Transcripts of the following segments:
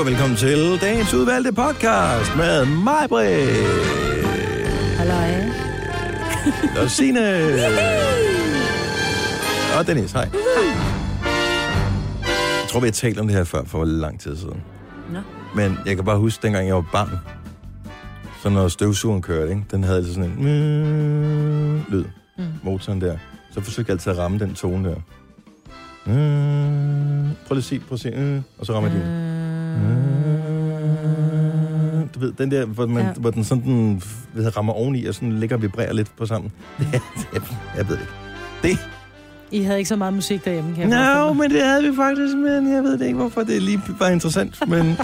Og velkommen til dagens udvalgte podcast med mig, Britt. Halløj. Og Signe. Og Dennis, hej. Jeg tror, vi har talt om det her før for lang tid siden. Nå. Men jeg kan bare huske, dengang jeg var barn, så når støvsugeren kørte, ikke? den havde altid sådan en mm, lyd, mm. motoren der. Så forsøgte jeg altid at ramme den tone der. Mm, prøv lige at sige, prøv at sige, mm, og så rammer din. Mm, du ved, den der, hvor, man, ja. Ja. hvor den sådan den, hvad hedder, rammer oveni, og sådan ligger og vibrerer lidt på sammen. Det, jeg, jeg ved det ikke. Det, I havde ikke så meget musik derhjemme, kan jeg no, men det havde vi faktisk, men jeg ved det ikke, hvorfor det lige var interessant, men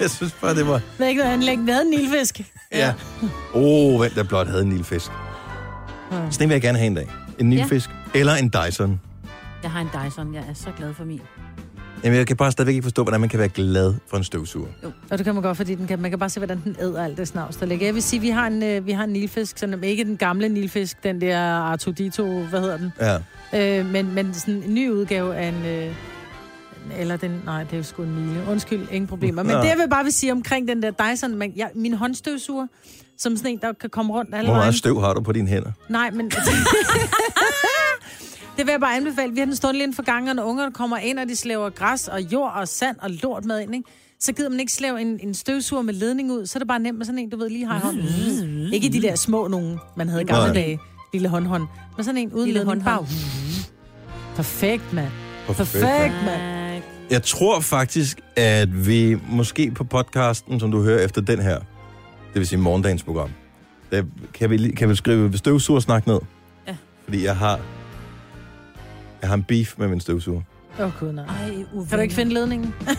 jeg synes bare, det var... Det er ikke noget anlæg. Vi havde en nilfisk. Ja. Åh, oh, hvem der blot havde en nilfisk. Ja. Sådan en vil jeg gerne have en dag. En nilfisk. Eller en Dyson. Jeg har en Dyson. Jeg er så glad for min. Jamen, jeg kan bare stadigvæk ikke forstå, hvordan man kan være glad for en støvsuger. Og det kan man godt, fordi den kan, man kan bare se, hvordan den æder alt det snavs, der ligger. Jeg vil sige, vi har en, øh, vi har en nilfisk, sådan, ikke den gamle nilfisk, den der Artudito, hvad hedder den? Ja. Øh, men, men sådan en ny udgave af en... Øh, eller den... Nej, det er jo sgu en mile. Undskyld, ingen problemer. Men Nå. det, jeg vil bare vil sige omkring den der Dyson, man, jeg, min håndstøvsuger, som sådan en, der kan komme rundt alle Hvor meget støv har du på dine hænder? Nej, men... det vil jeg bare anbefale. Vi har den stående lige inden for gangen, og når ungerne kommer ind, og de slæver græs og jord og sand og lort med ind, ikke? så gider man ikke slæve en, en støvsuger med ledning ud. Så er det bare nemt med sådan en, du ved, lige har i hånden. Ikke de der små nogen, man havde i gamle Nej. dage. Lille håndhånd. Men sådan en uden Lille ledning. Bare. Perfekt, mand. Perfekt. Perfekt, mand. Jeg tror faktisk, at vi måske på podcasten, som du hører efter den her, det vil sige morgendagens program, der kan vi, kan vi skrive støvsugersnak ned. Ja. Fordi jeg har, jeg har en beef med min støvsuger. Åh, oh, gud, nej. Ej, uvenner. Kan du ikke finde ledningen? det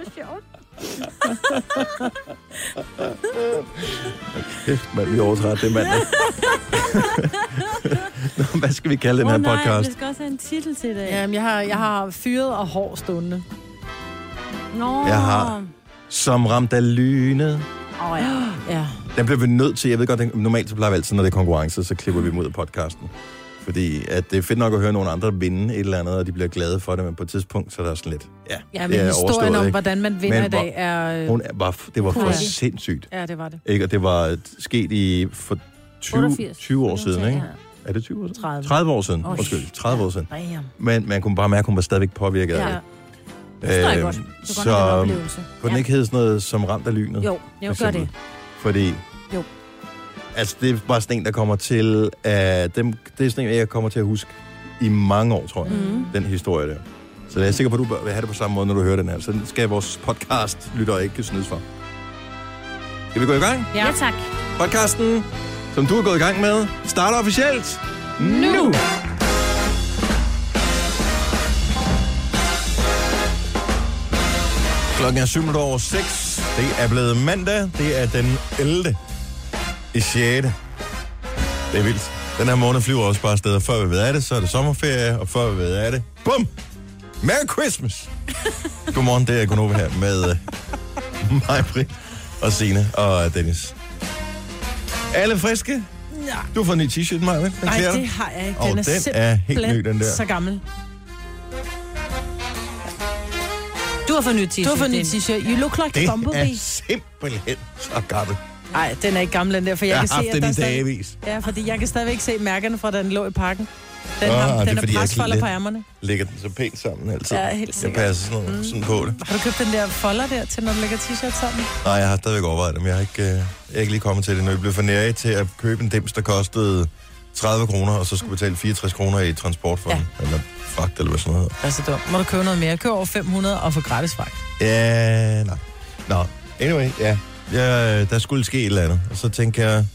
er sjovt. Kæft, mand, vi overtræder det mandag. Nå, hvad skal vi kalde den her Åh, nej, podcast? vi skal også have en titel til det. Jamen, jeg har, jeg har fyret og hår stående. Nå. Jeg har- Som ramt af lynet. Åh, ja. Ja. Den bliver vi nødt til. Jeg ved godt, at normalt så plejer vi altid, når det er konkurrence, så klipper vi dem ud af podcasten. Fordi at det er fedt nok at høre nogle andre vinde et eller andet, og de bliver glade for det, men på et tidspunkt, så er der sådan lidt, ja, Ja, det men er historien om, ikke? hvordan man vinder Men i dag, er... øh, Hun bare, det var for Cool. sindssygt. Ja, det var det. Ikke? Og det var sket i for 20, 88. 20 år siden, ikke? Ja. Er det 20 år siden? 30. 30 år siden. Undskyld, 30 år siden. Men man kunne bare mærke, at hun var stadigvæk påvirket af Ja. det. Det jeg Øhm, godt. Det var godt så kunne den ikke hedde sådan noget som ramt af lynet? Jo, jo, gør det. Fordi... Jo. Altså, det er bare sådan en, der kommer til... at dem, det er sådan en, jeg kommer til at huske i mange år, tror jeg. Mhm. Den historie der. Så jeg er sikker på, at du vil have det på samme måde, når du hører den her. Så den skal vores podcast lytter ikke snydes for. Skal vi gå i gang? Ja. ja, tak. Podcasten, som du er gået i gang med, starter officielt nu! Klokken er 7 minutter over 6. Det er blevet mandag. Det er den 11. i 6. Det er vildt. Den her måned flyver også bare afsted, og før vi ved af det, så er det sommerferie, og før vi ved af det, bum! Merry Christmas! Godmorgen, det er Gunova her med uh, mig, Britt, og Signe og Dennis. Alle friske? Ja. Du har fået en ny t-shirt, Maja. Den Nej, det har jeg ikke. Og Den er, den er helt ny, den der. så gammel. Du har fået nyt t-shirt. Du har fået en ny t-shirt. You look like Det a bumblebee. er simpelthen så gammel. Nej, den er ikke gammel, den der, for jeg, Jeg kan se, at den der er stadig... dagevis. Ja, fordi jeg kan stadigvæk se mærkerne fra, den lå i parken. Den, Åh, har, er den er jeg presfolder på ærmerne. Ligger den så pænt sammen altid. Ja, helt Jeg sikkert. passer sådan, noget, sådan på det. Har du købt den der folder der til, når du lægger t-shirt sammen? Nej, jeg har stadigvæk overvejet det, men jeg har ikke, øh, jeg er ikke lige kommet til det. Når jeg blev for nære til at købe en dims, der kostede 30 kroner, og så skulle betale 64 kroner i transport for Ja. den. Eller fragt, eller hvad sådan noget. Altså, du må du købe noget mere. Køb over 500 og få gratis fragt. Ja, nej. Nå, anyway, ja. Ja. Der skulle ske et eller andet. Og så tænker jeg,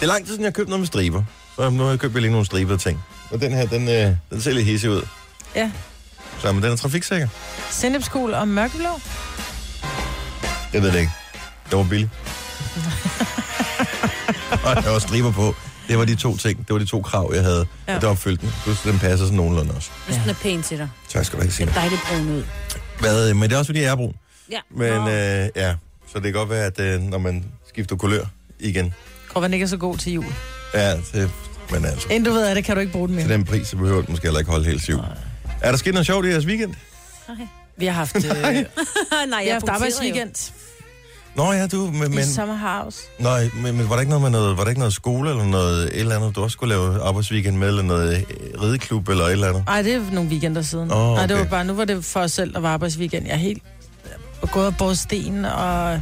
det er lang tid siden, jeg har købt noget med striber. Så nu har jeg købt lige nogle stribede ting. Og den her, den, øh, den ser lidt hissig ud. Ja. Så men den er trafiksikker. Sennepskål og mørkeblå. Jeg ved det ikke. Det var billigt. og der var striber på. Det var de to ting. Det var de to krav, jeg havde. Ja. Ja. Og det opfyldte den. Plus, den passer sådan nogenlunde også. Hvis den er pæn til dig. Tak skal du have, Det Signe. er dejligt brun ud. Hvad, men det er også, fordi jeg er brun. Ja. Men Nå. øh, ja, så det kan godt være, at øh, når man skifter kulør igen, Og man ikke er så god til jul. ja, det, Men altså, Inden du ved af det, kan du ikke bruge den mere. til den pris, så behøver den måske heller ikke holde helt syv. Er der sket noget sjovt i jeres weekend? Vi har haft, øh, vi Nej, har jeg haft punkterede arbejdsweekend Nå ja, du, men, i men, Summer House. nej, men, men var der ikke noget med noget, var der ikke noget skole eller noget et eller andet, du også skulle lave arbejdsweekend med, eller noget øh, rideklub eller et eller andet? Nej, det er nogle weekender siden. Åh, Nej, det var okay. bare, nu var det for os selv, der var arbejdsweekend. Jeg er helt gået og båret sten, og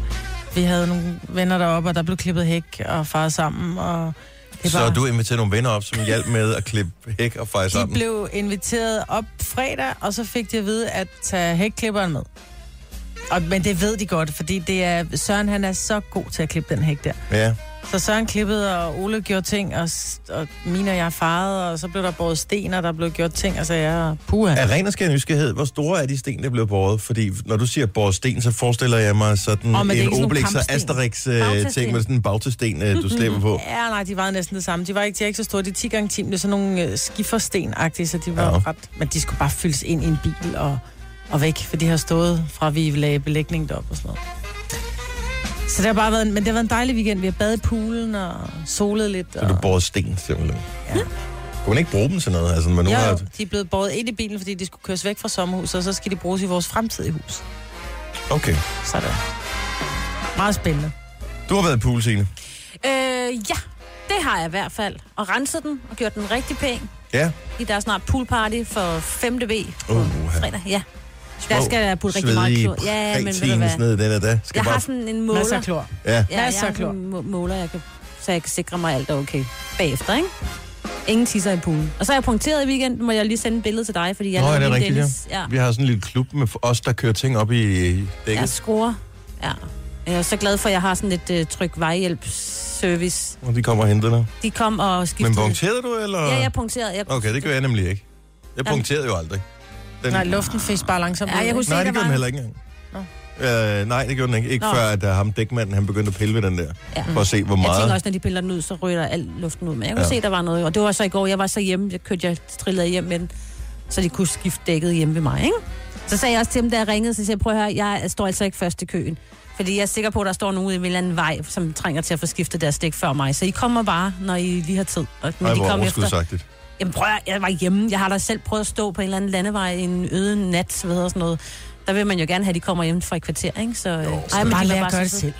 vi havde nogle venner deroppe, og der blev klippet hæk og faret sammen, og det Så du inviterede nogle venner op, som hjalp med at klippe hæk og feje De sammen? blev inviteret op fredag, og så fik de at vide at tage hækklipperen med. Og, men det ved de godt, fordi det er, Søren han er så god til at klippe den hæk der. Ja. Så Søren klippede, og Ole gjorde ting, og, og Mina og jeg farede, og så blev der båret sten, og der blev gjort ting, altså jeg puha. Af ren og skær nysgerrighed, hvor store er de sten, der blev båret? Fordi når du siger båret sten, så forestiller jeg mig sådan er en nogle Obelix og kampsten. Asterix-ting Bautasten. med sådan en bagtesten, øh, du slæber på. Ja, nej, de var næsten det samme. De var ikke, de er ikke så store. De er 10 gange 10, det er sådan nogle øh, skifersten-agtige, så de var Ja. ret... Men de skulle bare fyldes ind i en bil og, og væk, for de har stået fra, vi lagde belægning derop og sådan noget. Så det har bare været, en, men det har været en dejlig weekend. Vi har badet i poolen og solet lidt. Så Og, du båret sten, simpelthen. Ja. Kunne man ikke bruge dem til noget? Altså, men nu jo, har... de er blevet båret ind i bilen, fordi de skulle køres væk fra sommerhuset, og så skal de bruges i vores fremtidige hus. Okay. Sådan. Meget spændende. Du har været i pool, Signe. Øh, ja, det har jeg i hvert fald. Og renset den og gjort den rigtig pæn. Ja. I der er snart poolparty for 5. B på Uh, fredag. Ja. Der skal jeg putte rigtig meget klor. Ja, men ved du hvad? ned i den der. Der skal Jeg har bare... sådan en måler. Masser af klor. Ja. Ja, jeg har klor. sådan en må- måler, jeg kan, så jeg kan sikre mig, at alt er okay bagefter, ikke? Ingen tisser i poolen. Og så er jeg punkteret i weekenden, må jeg lige sende et billede til dig, fordi jeg Nå, er det rigtigt, ja. Dennis. Ja. Vi har sådan en lille klub med os, der kører ting op i dækket. Jeg skruer. Ja. Jeg er så glad for, at jeg har sådan et uh, tryk vejhjælpsservice. Og de kommer og henter dig. De kom og skiftede. Men punkterede du, eller? Ja, jeg punkterede. Jeg... Okay, det gør jeg nemlig ikke. Jeg punkterede jo aldrig. Den... Nej, luften fæs bare langsomt. Ja, jeg kunne se, Nej, der det gjorde den heller ikke engang. Øh, nej, det gjorde den ikke. Ikke Nå. før, at uh, ham dækmanden, han begyndte at pille ved den der. Ja. For at se, hvor Jeg tænker meget... også, når de piller den ud, så ryger al luften ud. Men jeg kunne Ja. se, der var noget. Og det var så i går, jeg var så hjemme. Jeg kørte, jeg trillede hjem med den, så de kunne skifte dækket hjemme ved mig, ikke? Så sagde jeg også til dem, da jeg ringede, så siger jeg, prøv at høre, jeg står altså ikke først i køen. Fordi jeg er sikker på, at der står nogen i en eller anden vej, som trænger til at få skiftet deres dæk før mig. Så I kommer bare, når I lige har tid. Og, men Nej, de hvor kom overskudsagtigt. Jamen prøv at, jeg var hjemme. Jeg har da selv prøvet at stå på en eller anden landevej en øde nat, hvad hedder sådan noget. Der vil man jo gerne have, at de kommer hjem fra et kvarter, ikke? Så, jo, Ej, men bare lad gøre det så selv.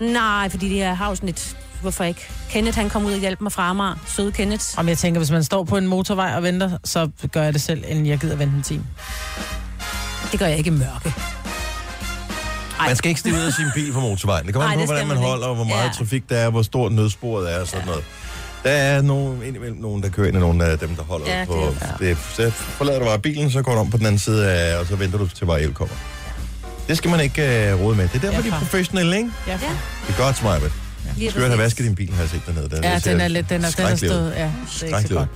Nej, fordi de har jo sådan et... Hvorfor ikke? Kenneth, han kom ud og hjalp mig fra Amager. Søde Kenneth. Om jeg tænker, hvis man står på en motorvej og venter, så gør jeg det selv, inden jeg gider vente en time. Det gør jeg ikke i mørke. Ej. Man skal ikke stige ud af sin bil på motorvejen. Det kommer an på, det hvordan man man holder, og hvor meget Ja. trafik der er, hvor stort nødsporet er og sådan noget. Der er nogen, indimellem nogen, der kører ind, og nogen af dem, der holder Ja, på. det Det, så forlader du bare bilen, så går du om på den anden side, af, og så venter du til, hvor el kommer. Det skal man ikke uh, råde med. Det er derfor, Ja, de er professionelle, ikke? Ja, Ja. Det er godt, Smarbet. Lige Du skal have vasket din bil, har jeg set dernede. Den, ja den er lidt, den er, den er stået, ja, det er ikke så godt.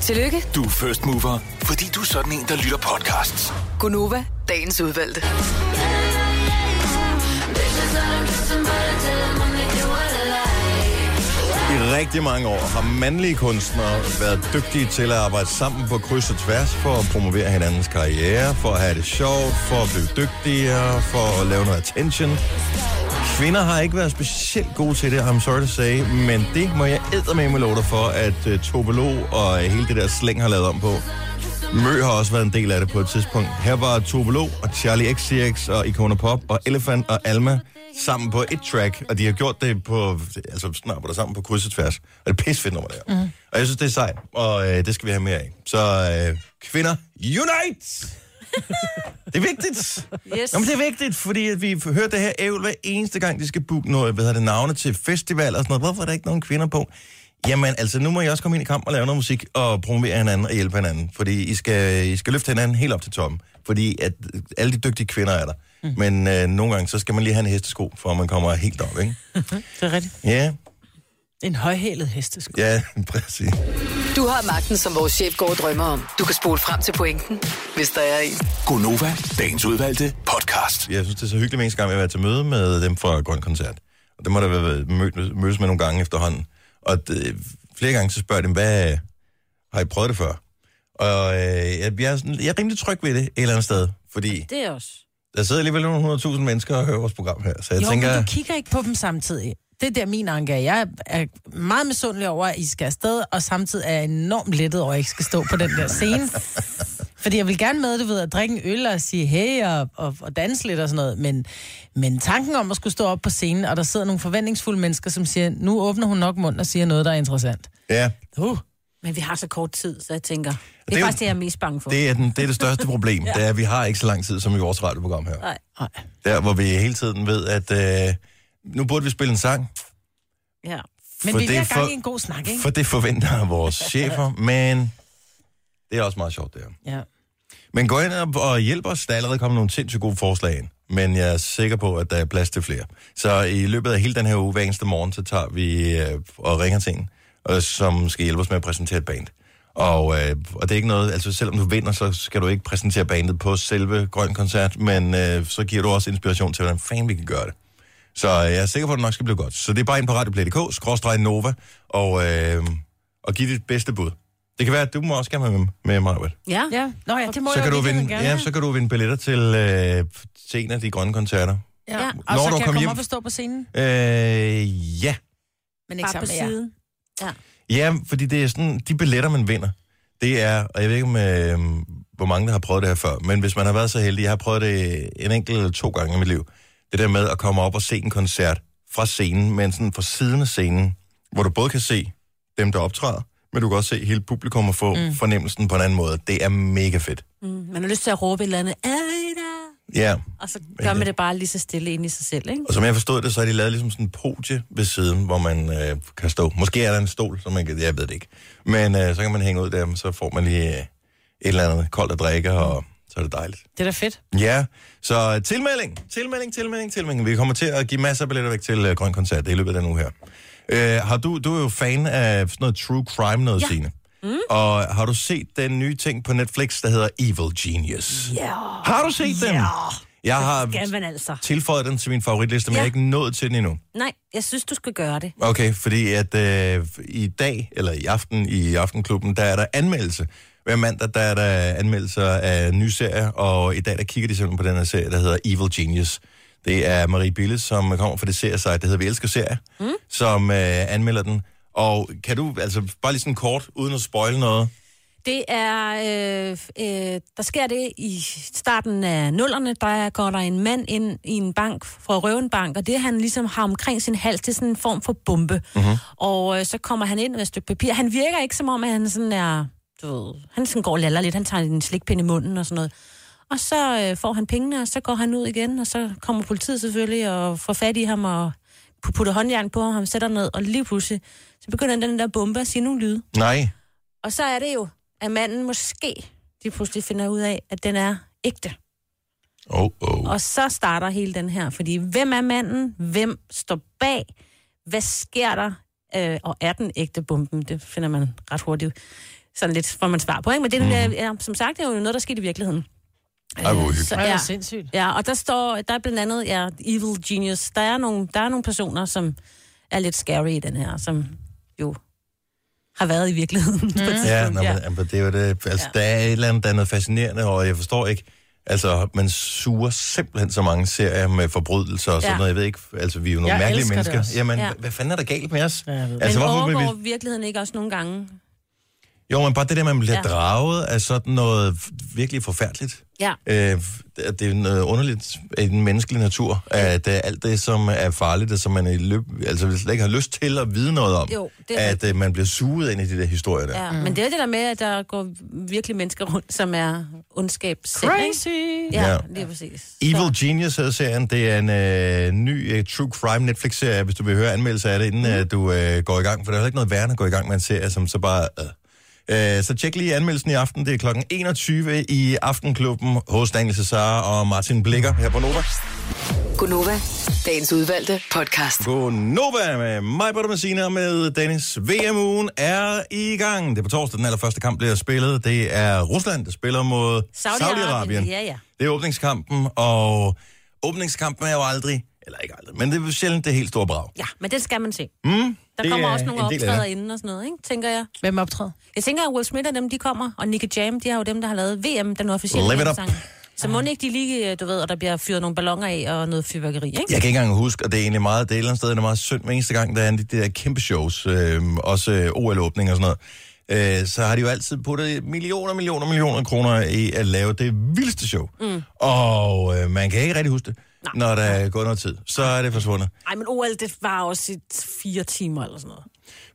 Tillykke, Du er first mover, fordi du er sådan en, der lytter podcasts. Gunova, dagens udvalgte. Rigtig mange år har mandlige kunstnere været dygtige til at arbejde sammen på kryds og tværs for at promovere hinandens karriere, for at have det sjovt, for at blive dygtigere, for at lave noget attention. Kvinder har ikke været specielt gode til det, I'm sorry to say, men det må jeg eddermame love dig for, at øh, uh, Tobelo og øh, hele det der slæng har lavet om på. Mø har også været en del af det på et tidspunkt. Her var Tobelo og Charlie XCX og Icona Pop og Elephant og Alma sammen på et track, og de har gjort det på, altså snart der sammen på kryds og tværs. Og det er pissefedt nummer der. Mm. Og jeg synes, det er sejt, og øh, det skal vi have mere af. Så øh, kvinder, unite! det er vigtigt. Yes. Nå, men det er vigtigt, fordi at vi hører det her ævl hver eneste gang, de skal booke noget, hvad hedder det, navne til festival og sådan noget. Hvorfor er der ikke nogen kvinder på? Jamen, altså, nu må jeg også komme ind i kamp og lave noget musik og promovere hinanden og hjælpe hinanden. Fordi I skal, I skal løfte hinanden helt op til toppen. Fordi at alle de dygtige kvinder er der. Mm. Men øh, nogle gange, så skal man lige have en hestesko, for at man kommer helt op, ikke? Det er rigtigt. Ja, En højhælet hestesko. ja, præcis. Du har magten, som vores chef går og drømmer om. Du kan spole frem til pointen, hvis der er en. Gonova, dagens udvalgte podcast. Jeg synes, det er så hyggeligt gang, jeg har været til møde med dem fra Grøn Koncert. Og det må der være mød, mødes med nogle gange efterhånden. Og det, flere gange så spørger de dem, hvad har I prøvet det før? Og øh, jeg, jeg, er sådan, jeg er rimelig tryg ved det et eller andet sted, fordi Det er også. der sidder alligevel nogle 100.000 mennesker og hører vores program her. Så jeg jo, tænker, men du kigger ikke på dem samtidig. Det er der min anke er. Jeg er meget misundelig over, at I skal afsted, og samtidig er jeg enormt lettet over, at I ikke skal stå på den der scene. Fordi jeg vil gerne med, du ved, at drikke en øl og sige hey og, og, og danse lidt og sådan noget. Men, men tanken om at skulle stå op på scenen, og der sidder nogle forventningsfulde mennesker, som siger, nu åbner hun nok mund og siger noget, der er interessant. Ja, Uh. Men vi har så kort tid, så jeg tænker... Det det er er faktisk det, jeg er mest bange for. det er, den, det er det største problem. ja. Det er, at vi har ikke så lang tid som i vores radioprogram her. Nej. Nej. Der, hvor vi hele tiden ved, at øh, nu burde vi spille en sang. Ja. Men For vi er er gang i en god snak, ikke? For det forventer vores chefer, men det er også meget sjovt, det her. Ja. Men gå ind og, hjælp os. Der er allerede kommet nogle sindssygt gode forslag ind. Men jeg er sikker på, at der er plads til flere. Så i løbet af hele den her uge, hver eneste morgen, så tager vi øh, og ringer til en, øh, som skal hjælpe os med at præsentere et band. Og, øh, og det er ikke noget, altså selvom du vinder, så skal du ikke præsentere bandet på selve Grøn Koncert, men øh, så giver du også inspiration til, hvordan fanden vi kan gøre det. Så øh, jeg er sikker på, at det nok skal blive godt. Så det er bare ind på radioplay.dk, skråstreg Nova, og, øh, og giv dit bedste bud. Det kan være, at du må også gerne være med, med Marvitt. Ja. Ja. Nå ja, det må Så jeg kan, du virkelig vinde, gerne. ja, så kan du vinde billetter til, øh, til en af de grønne koncerter. Ja. Ja. Og Når så du kan jeg kommer komme hjem- op og stå på scenen, Øh, ja. men ikke Bare på sammen med siden. Ja, fordi det er sådan, de billetter, man vinder, det er, og jeg ved ikke, om, øh, hvor mange, der har prøvet det her før, men hvis man har været så heldig, jeg har prøvet det en enkelt eller to gange i mit liv, det der med at komme op og se en koncert fra scenen, men sådan fra siden af scenen, hvor du både kan se dem, der optræder, men du kan også se hele publikum og få mm. fornemmelsen på en anden måde. Det er mega fedt. Mm. Man har lyst til at råbe et eller andet. Ja, Og så gør man det bare lige så stille ind i sig selv, ikke? og som jeg forstod det, så har de lavet ligesom sådan en podie ved siden, hvor man øh, kan stå. Måske er der en stol, som man kan, jeg ved det ikke. Men øh, så kan man hænge ud der, så får man lige øh, et eller andet koldt at drikke, og så er det dejligt. Det er da fedt. Ja, så øh, tilmelding, tilmelding, tilmelding, tilmelding. Vi kommer til at give masser af billetter væk til uh, Grøn Koncert det er i løbet af den uge her. Uh, har du, du er jo fan af sådan noget true crime noget, ja. Signe. Mm. Og har du set den nye ting på Netflix, der hedder Evil Genius? Ja. Har du set den? Jeg har man altså. tilføjet den til min favoritliste, men Ja. jeg er ikke nået til den endnu. Nej, jeg synes, du skal gøre det. Okay, fordi at øh, i dag, eller i aften i Aftenklubben, der er der anmeldelse. Hver mandag, der er der anmeldelser af nye serier, og i dag, der kigger de simpelthen på den her serie, der hedder Evil Genius. Det er Marie Bille, som kommer fra det seriesite, der hedder Vi Elsker Serier, mm. som øh, anmelder den. Og kan du, altså bare lige sådan kort, uden at spoile noget, Det er, øh, øh, der sker det i starten af nullerne, der går der en mand ind i en bank, for at røve en bank, og det han ligesom har omkring sin hals, det er sådan en form for bombe. Mm-hmm. Og øh, så kommer han ind med et stykke papir. Han virker ikke som om, at han sådan er, du ved, han sådan går og laller lidt, han tager en slikpind i munden og sådan noget. Og så øh, får han pengene, og så går han ud igen, og så kommer politiet selvfølgelig og får fat i ham og pu- putter håndjern på ham, sætter ned, og lige pludselig, så begynder den der bombe at sige nogle lyde. nej, Og så er det jo, at manden måske de pludselig finder ud af, at den er ægte. oh, oh. Og så starter hele den her, fordi hvem er manden? Hvem står bag? Hvad sker der? Øh, og er den ægte bomben? Det finder man ret hurtigt. Sådan lidt får man svar på, ikke? Men det, er, ja, som sagt, det er jo noget, der skete i virkeligheden. Ej, hvor. Så, er ja, ja. sindssygt. ja, og der står, der er blandt andet, ja, Evil Genius. Der er nogle, der er nogle personer, som er lidt scary i den her, som jo har været i virkeligheden. Mm. På et Ja, nå, men, jamen, det er jo det. Altså, ja. der er et eller andet, der er noget fascinerende, og jeg forstår ikke, altså, man suger simpelthen så mange serier med forbrydelser og sådan Ja. noget. Jeg ved ikke, altså, vi er jo nogle Jeg mærkelige mennesker. også. Jamen, Ja. ja. hvad fanden er der galt med os? Ja, jeg ved. Altså, Men hvorfor overgår vi... virkeligheden ikke også nogle gange? Jo, men bare det der, man bliver ja. Draget af sådan noget virkelig forfærdeligt. Ja. Øh, det er noget underligt i den menneskelige natur, at uh, alt det, som er farligt, og som man i løb, altså slet ikke har lyst til at vide noget om, Jo, det er at uh, man bliver suget ind i de der historier der. Ja, mm. men det er det der med, at der går virkelig mennesker rundt, som er ondskab? Crazy! Ja, Ja. ja, lige præcis. Evil Så, Genius hedder serien. Det er en øh, ny øh, true crime Netflix-serie, hvis du vil høre anmeldelse af det, inden mm. øh, du øh, går i gang. For der er heller ikke noget værre at gå i gang med en serie, som så bare... Øh. Øh, så tjek lige anmeldelsen i aften. Det er klokken 21 i Aftenklubben hos Daniel Cesar og Martin Blikker her på Nova. Gunova, dagens udvalgte podcast. God Nova med mig, Britta Messina, med Dennis. VM-ugen er i gang. Det er på torsdag, den allerførste kamp bliver spillet. Det er Rusland, der spiller mod Saudi-Arabien. Ja, ja. Det er åbningskampen, og åbningskampen er jo aldrig, eller ikke aldrig, men det er sjældent det helt store brag. Ja, men det skal man se. Mm, Der det kommer er også nogle en del af optræder det. inden og sådan noget, ikke? tænker jeg. Hvem optræder? Jeg tænker, at Will Smith og dem, de kommer, og Nicky Jam, de har jo dem, der har lavet VM, den officielle Live it up. VM-sang. Så må ikke de lige, øh, du ved, og der bliver fyret nogle ballonger af og noget fyrværkeri, ikke? Jeg kan ikke engang huske, og det er egentlig meget, det er et eller andet sted, det er meget synd, hver eneste gang, der er de der kæmpe shows, øh, også øh, OL-åbning og sådan noget, øh, så har de jo altid puttet millioner, millioner, millioner kroner i at lave det vildeste show. Mm. Og øh, man kan ikke rigtig huske det, Nej. når der er gået noget tid. Så er det forsvundet. Nej, men OL, det var også i fire timer eller sådan noget.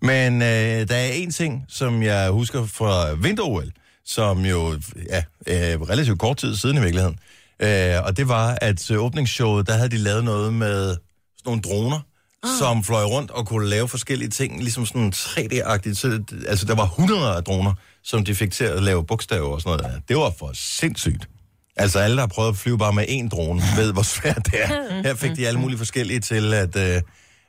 Men øh, der er en ting, som jeg husker fra vinter-OL, som jo ja, øh, relativt kort tid siden i virkeligheden. Øh, og det var, at øh, åbningsshowet, der havde de lavet noget med sådan nogle droner, ah. som fløj rundt og kunne lave forskellige ting, ligesom sådan 3D-agtigt. Så, altså, der var hundreder af droner, som de fik til at lave bogstaver og sådan noget. Det var for sindssygt. Altså alle, der har prøvet at flyve bare med én drone, ved, hvor svært det er. Her fik de alle mulige forskellige til at, øh,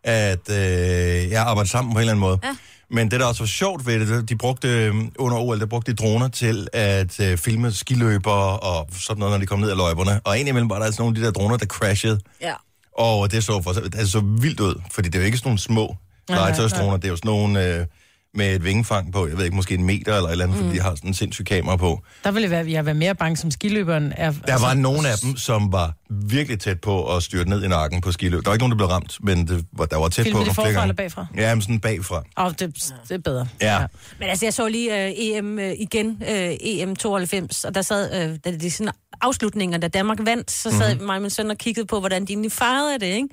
at øh, ja, arbejde sammen på en eller anden måde. Ja. Men det, der også var sjovt ved det, de brugte øh, under OL, der brugte de droner til at øh, filme skiløbere og sådan noget, når de kom ned ad løjperne. Og indimellem var der altså nogle af de der droner, der crashede. Ja. Og det så, for, det så vildt ud, fordi det er jo ikke sådan nogle små legetøjsdroner, det er jo sådan nogle øh, med et vingefang på, jeg ved ikke, måske en meter eller et eller andet, mm. fordi de har sådan en sindssyg kamera på. Der ville være, jeg være mere bange som skiløberen. Er, altså, Der var nogle af dem, som var virkelig tæt på at styrte ned i nakken på skiløb. Der var ikke nogen, der blev ramt, men det, var, der var tæt Filmede på. de flere forfra eller bagfra? Ja, men sådan bagfra. Åh, det, det er bedre. Ja. Men altså, jeg så lige uh, EM uh, igen, uh, EM 92, og der sad, uh, da det er sådan afslutninger, da Danmark vandt, så sad mm-hmm. mig og min søn og kiggede på, hvordan de egentlig fejrede det, ikke?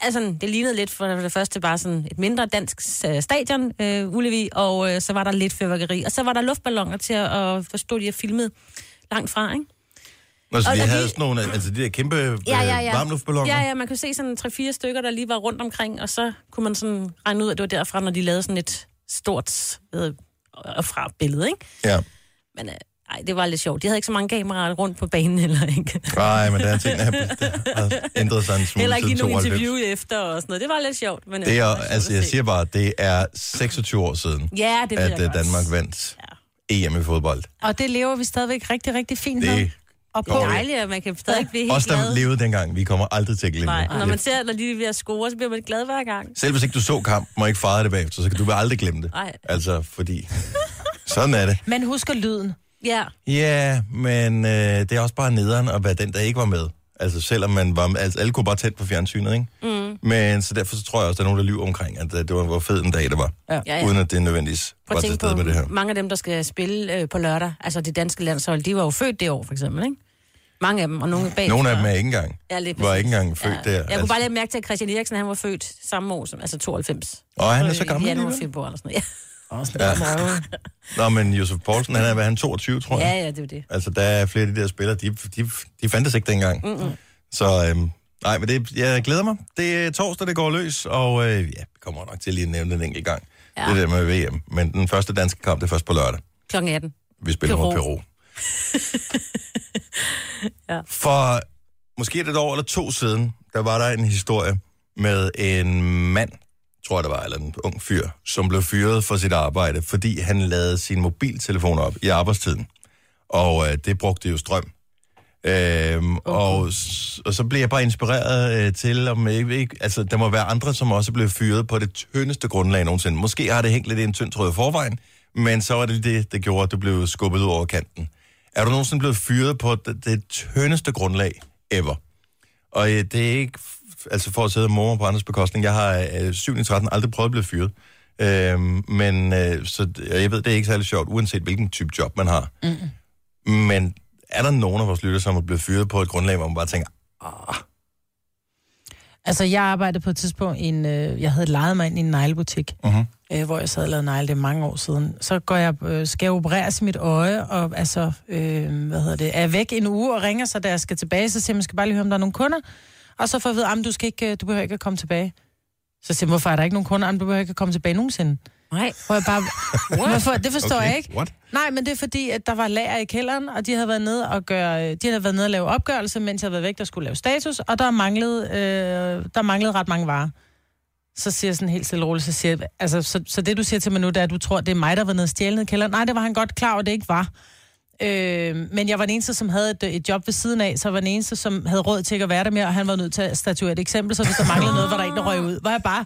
Altså, det lignede lidt for det første bare sådan et mindre dansk uh, stadion, uh, Ullevi, og uh, så var der lidt fyrværkeri, og så var der luftballoner til at, og forstå, de har filmet langt fra, ikke? Nå, så Og de der havde lige- sådan nogle, altså de der kæmpe ja, Ja, ja, ja. varmluftballoner. Ja, ja, man kunne se sådan tre-fire stykker, der lige var rundt omkring, og så kunne man sådan regne ud, at det var derfra, når de lavede sådan et stort øh, og fra billede, ikke? ja. Men øh, ej, det var lidt sjovt. De havde ikke så mange kameraer rundt på banen heller, ikke? Nej, men der er ting, der har, ændret sig en smule Heller ikke siden nogen 92. interview efter og sådan noget. Det var lidt sjovt. Men, Det er, var sjovt altså, jeg siger bare, det er 26 år siden, Ja, det at jeg øh, godt. Danmark vandt EM i fodbold. Og det lever vi stadigvæk rigtig, rigtig fint med. Det Og Det på. dejligt, at man kan stadig blive helt os, der glad. levede dengang, vi kommer aldrig til at glemme Nej, det. og når man ser, når de er ved at score, så bliver man glad hver gang. Selv hvis ikke du så kamp, må ikke fejre det bagefter, så kan du aldrig glemme det. Nej. Altså, fordi... Sådan er det. Man husker lyden. Ja, Ja, men øh, det er også bare nederen at være den, der ikke var med. Altså selvom man var altså alle kunne bare tæt på fjernsynet, ikke? Mm. Men så derfor så tror jeg også, der er nogen, der lyver omkring, at det var, hvor fed en dag det var. Ja. ja, ja. Uden at det nødvendigvis Prøv var at til stede med det her. mange af dem, der skal spille øh, på lørdag, altså det danske landshold, de var jo født det år, for eksempel, ikke? Mange af dem, og nogle bag. Nogle af dem er ikke engang. Ja, lige var ikke engang født der. Jeg kunne bare lægge mærke til, at Christian Eriksen, han var født samme år som, altså 92. Og han er Øh, så gammel I januar, februar eller sådan noget. Ja. Nå, men Josef Poulsen, han er, hvad, han er 22, tror Ja, jeg. ja, ja det er det. Altså, der er flere af de der spillere, de, de, de fandtes ikke dengang. Mm-mm. Så øhm, nej, men det, jeg glæder mig. Det er torsdag, det går løs, og øh, ja, vi kommer nok til lige at nævne den enkelt gang. Ja. Ja. Det der med VM. Men den første danske kamp, det er først på lørdag. Klokken 18. Vi spiller Peru. mod Peru. Ja. For måske et år eller to siden, der var der en historie med en mand, tror jeg det var, eller en ung fyr, som blev fyret for sit arbejde, fordi han lavede sin mobiltelefon op i arbejdstiden. Og øh, det brugte jo strøm. Øhm, okay. og, og så blev jeg bare inspireret øh, til, om ikke, ikke, altså der må være andre, som også blev fyret på det tyndeste grundlag nogensinde. Måske har det hængt lidt i en tynd tråd i forvejen, men så var det det, der gjorde, at du blev skubbet ud over kanten. Er du nogensinde blevet fyret på det, det tyndeste grundlag ever? Og øh, det er ikke, altså for at sidde og morre på andres bekostning, jeg har øh, 7 i 13 aldrig prøvet at blive fyret. Øhm, men øh, så jeg ved, det er ikke særlig sjovt, uanset hvilken type job man har. Mm. Men er der nogen af vores lytter, som er blevet fyret på et grundlag, hvor man bare tænker, Altså, jeg arbejdede på et tidspunkt i en... Øh, jeg havde lejet mig ind i en neglebutik, Mhm. øh, hvor jeg sad og lavede negle, det mange år siden. Så går jeg, øh, skal jeg opereres i mit øje, og altså, øh, hvad hedder det, er væk en uge og ringer, så da jeg skal tilbage, så siger man skal bare lige høre, om der er nogle kunder. Og så får jeg at vide, at du, skal ikke, øh, du behøver ikke at komme tilbage. Så siger jeg, hvorfor er der ikke nogen kunder? Jamen, du behøver ikke at komme tilbage nogensinde. Nej. Hvor jeg bare, hvorfor? Det forstår Okay, jeg ikke. what? Nej, men det er fordi, at der var lager i kælderen, og de havde været nede og gøre, de havde været nede og lave opgørelse, mens jeg havde været væk, der skulle lave status, og der manglede, øh, der manglede ret mange varer. Så siger jeg sådan helt stille roligt, så siger jeg, altså, så, så det du siger til mig nu, det er, at du tror, det er mig, der var nede og stjæle ned i kælderen. Nej, det var han godt klar over, at det ikke var. Øh, men jeg var den eneste, som havde et, et job ved siden af, så var den eneste, som havde råd til ikke at være der mere, og han var nødt til at statuere et eksempel, så hvis der manglede noget, var der en, der røg ud. Var jeg bare,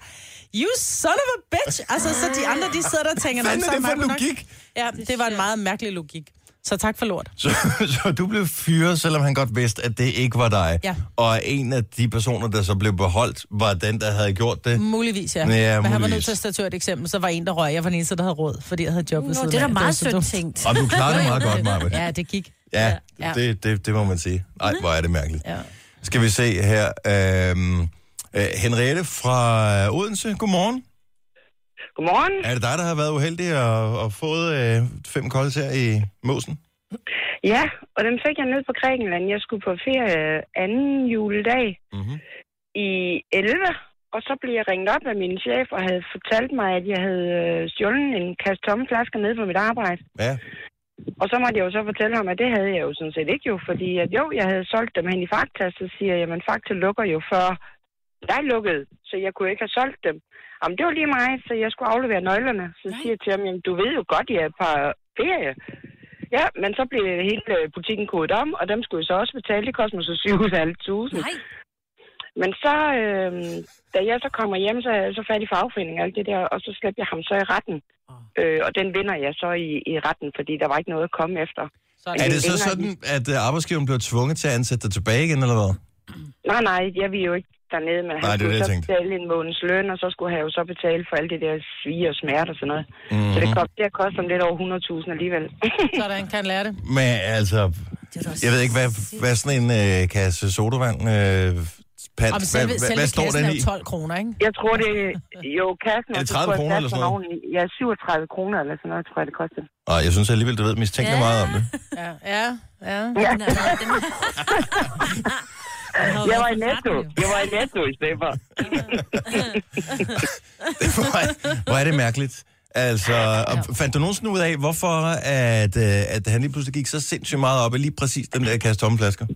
you son of a bitch! Altså, så de andre, de sidder der og tænker, Hvad "Nå, fanden så er det for en nok." logik? Ja, det var en meget mærkelig logik. Så tak for lort. Så, så du blev fyret, selvom han godt vidste, at det ikke var dig. Ja. Og en af de personer, der så blev beholdt, var den, der havde gjort det. Muligvis, ja. Ja, Men han var muligvis. nødt til at statuere et eksempel. Så var en, der røg. Jeg var den eneste, der havde råd, fordi jeg havde job ved Nå, siden det er da meget sødt tænkt. Og du klarede det meget godt, Marvind. Ja, det gik. Ja, Ja. det, det, det må man sige. Nej, hvor er det mærkeligt. Ja. Skal vi se her. Øhm, øh, Henriette fra Odense, godmorgen. Godmorgen. Er det dig, der har været uheldig og, og fået øh, fem kolde her i Måsen? Ja, og den fik jeg ned på Grækenland. Jeg skulle på ferie anden juledag Mm-hmm. i 11, og så blev jeg ringet op af min chef og havde fortalt mig, at jeg havde øh, stjålet en kasse tomme flasker ned på mit arbejde. Ja. Og så måtte jeg jo så fortælle ham, at det havde jeg jo sådan set ikke jo, fordi at jo, jeg havde solgt dem hen i Fakta, så siger jeg, jamen Fakta lukker jo før jeg lukkede, så jeg kunne ikke have solgt dem. Jamen det var lige mig, så jeg skulle aflevere nøglerne. Så siger jeg til ham, jamen du ved jo godt, jeg er på ferie. Ja, men så blev hele butikken kodet om, og dem skulle jeg så også betale. Det koster mig så 7.500. Nej. Men så, øh, da jeg så kommer hjem, så er jeg så fat i fagforeningen og alt det der, og så slæbte jeg ham så i retten. Øh, og den vinder jeg så i, i retten, fordi der var ikke noget at komme efter. Så er Er det. så sådan, at øh, arbejdsgiveren bliver tvunget til at ansætte dig tilbage igen, eller hvad? Nej, nej, jeg vil jo ikke dernede, men Nej, han er skulle det, så betale en måneds løn, og så skulle han jo så betale for alt det der svige og smerte og sådan noget. Mm-hmm. Mhm. Så det kom til at koste ham lidt over 100.000 alligevel. Sådan kan han lære det. Men altså, er jeg ved ikke, hvad, hvad sådan en øh, kasse sodavand... Øh, Og hvad, selve, hvad, selve hvad står den er i? jo 12 kroner, ikke? jeg tror, det jo kassen... Er det og så 30 skulle jeg kroner eller sådan oveni. Ja, 37 kroner eller sådan noget, tror jeg, det kostede. Og jeg synes alligevel, du ved mistænkeligt Ja. meget om det. Ja, ja, ja. Ja, jeg var i netto. Jeg var i netto i stedet for. hvor, er- hvor er det mærkeligt. Altså, og fandt du nogensinde ud af, hvorfor at, øh, at han lige pludselig gik så sindssygt meget op i lige præcis den der kasse tomme flasker?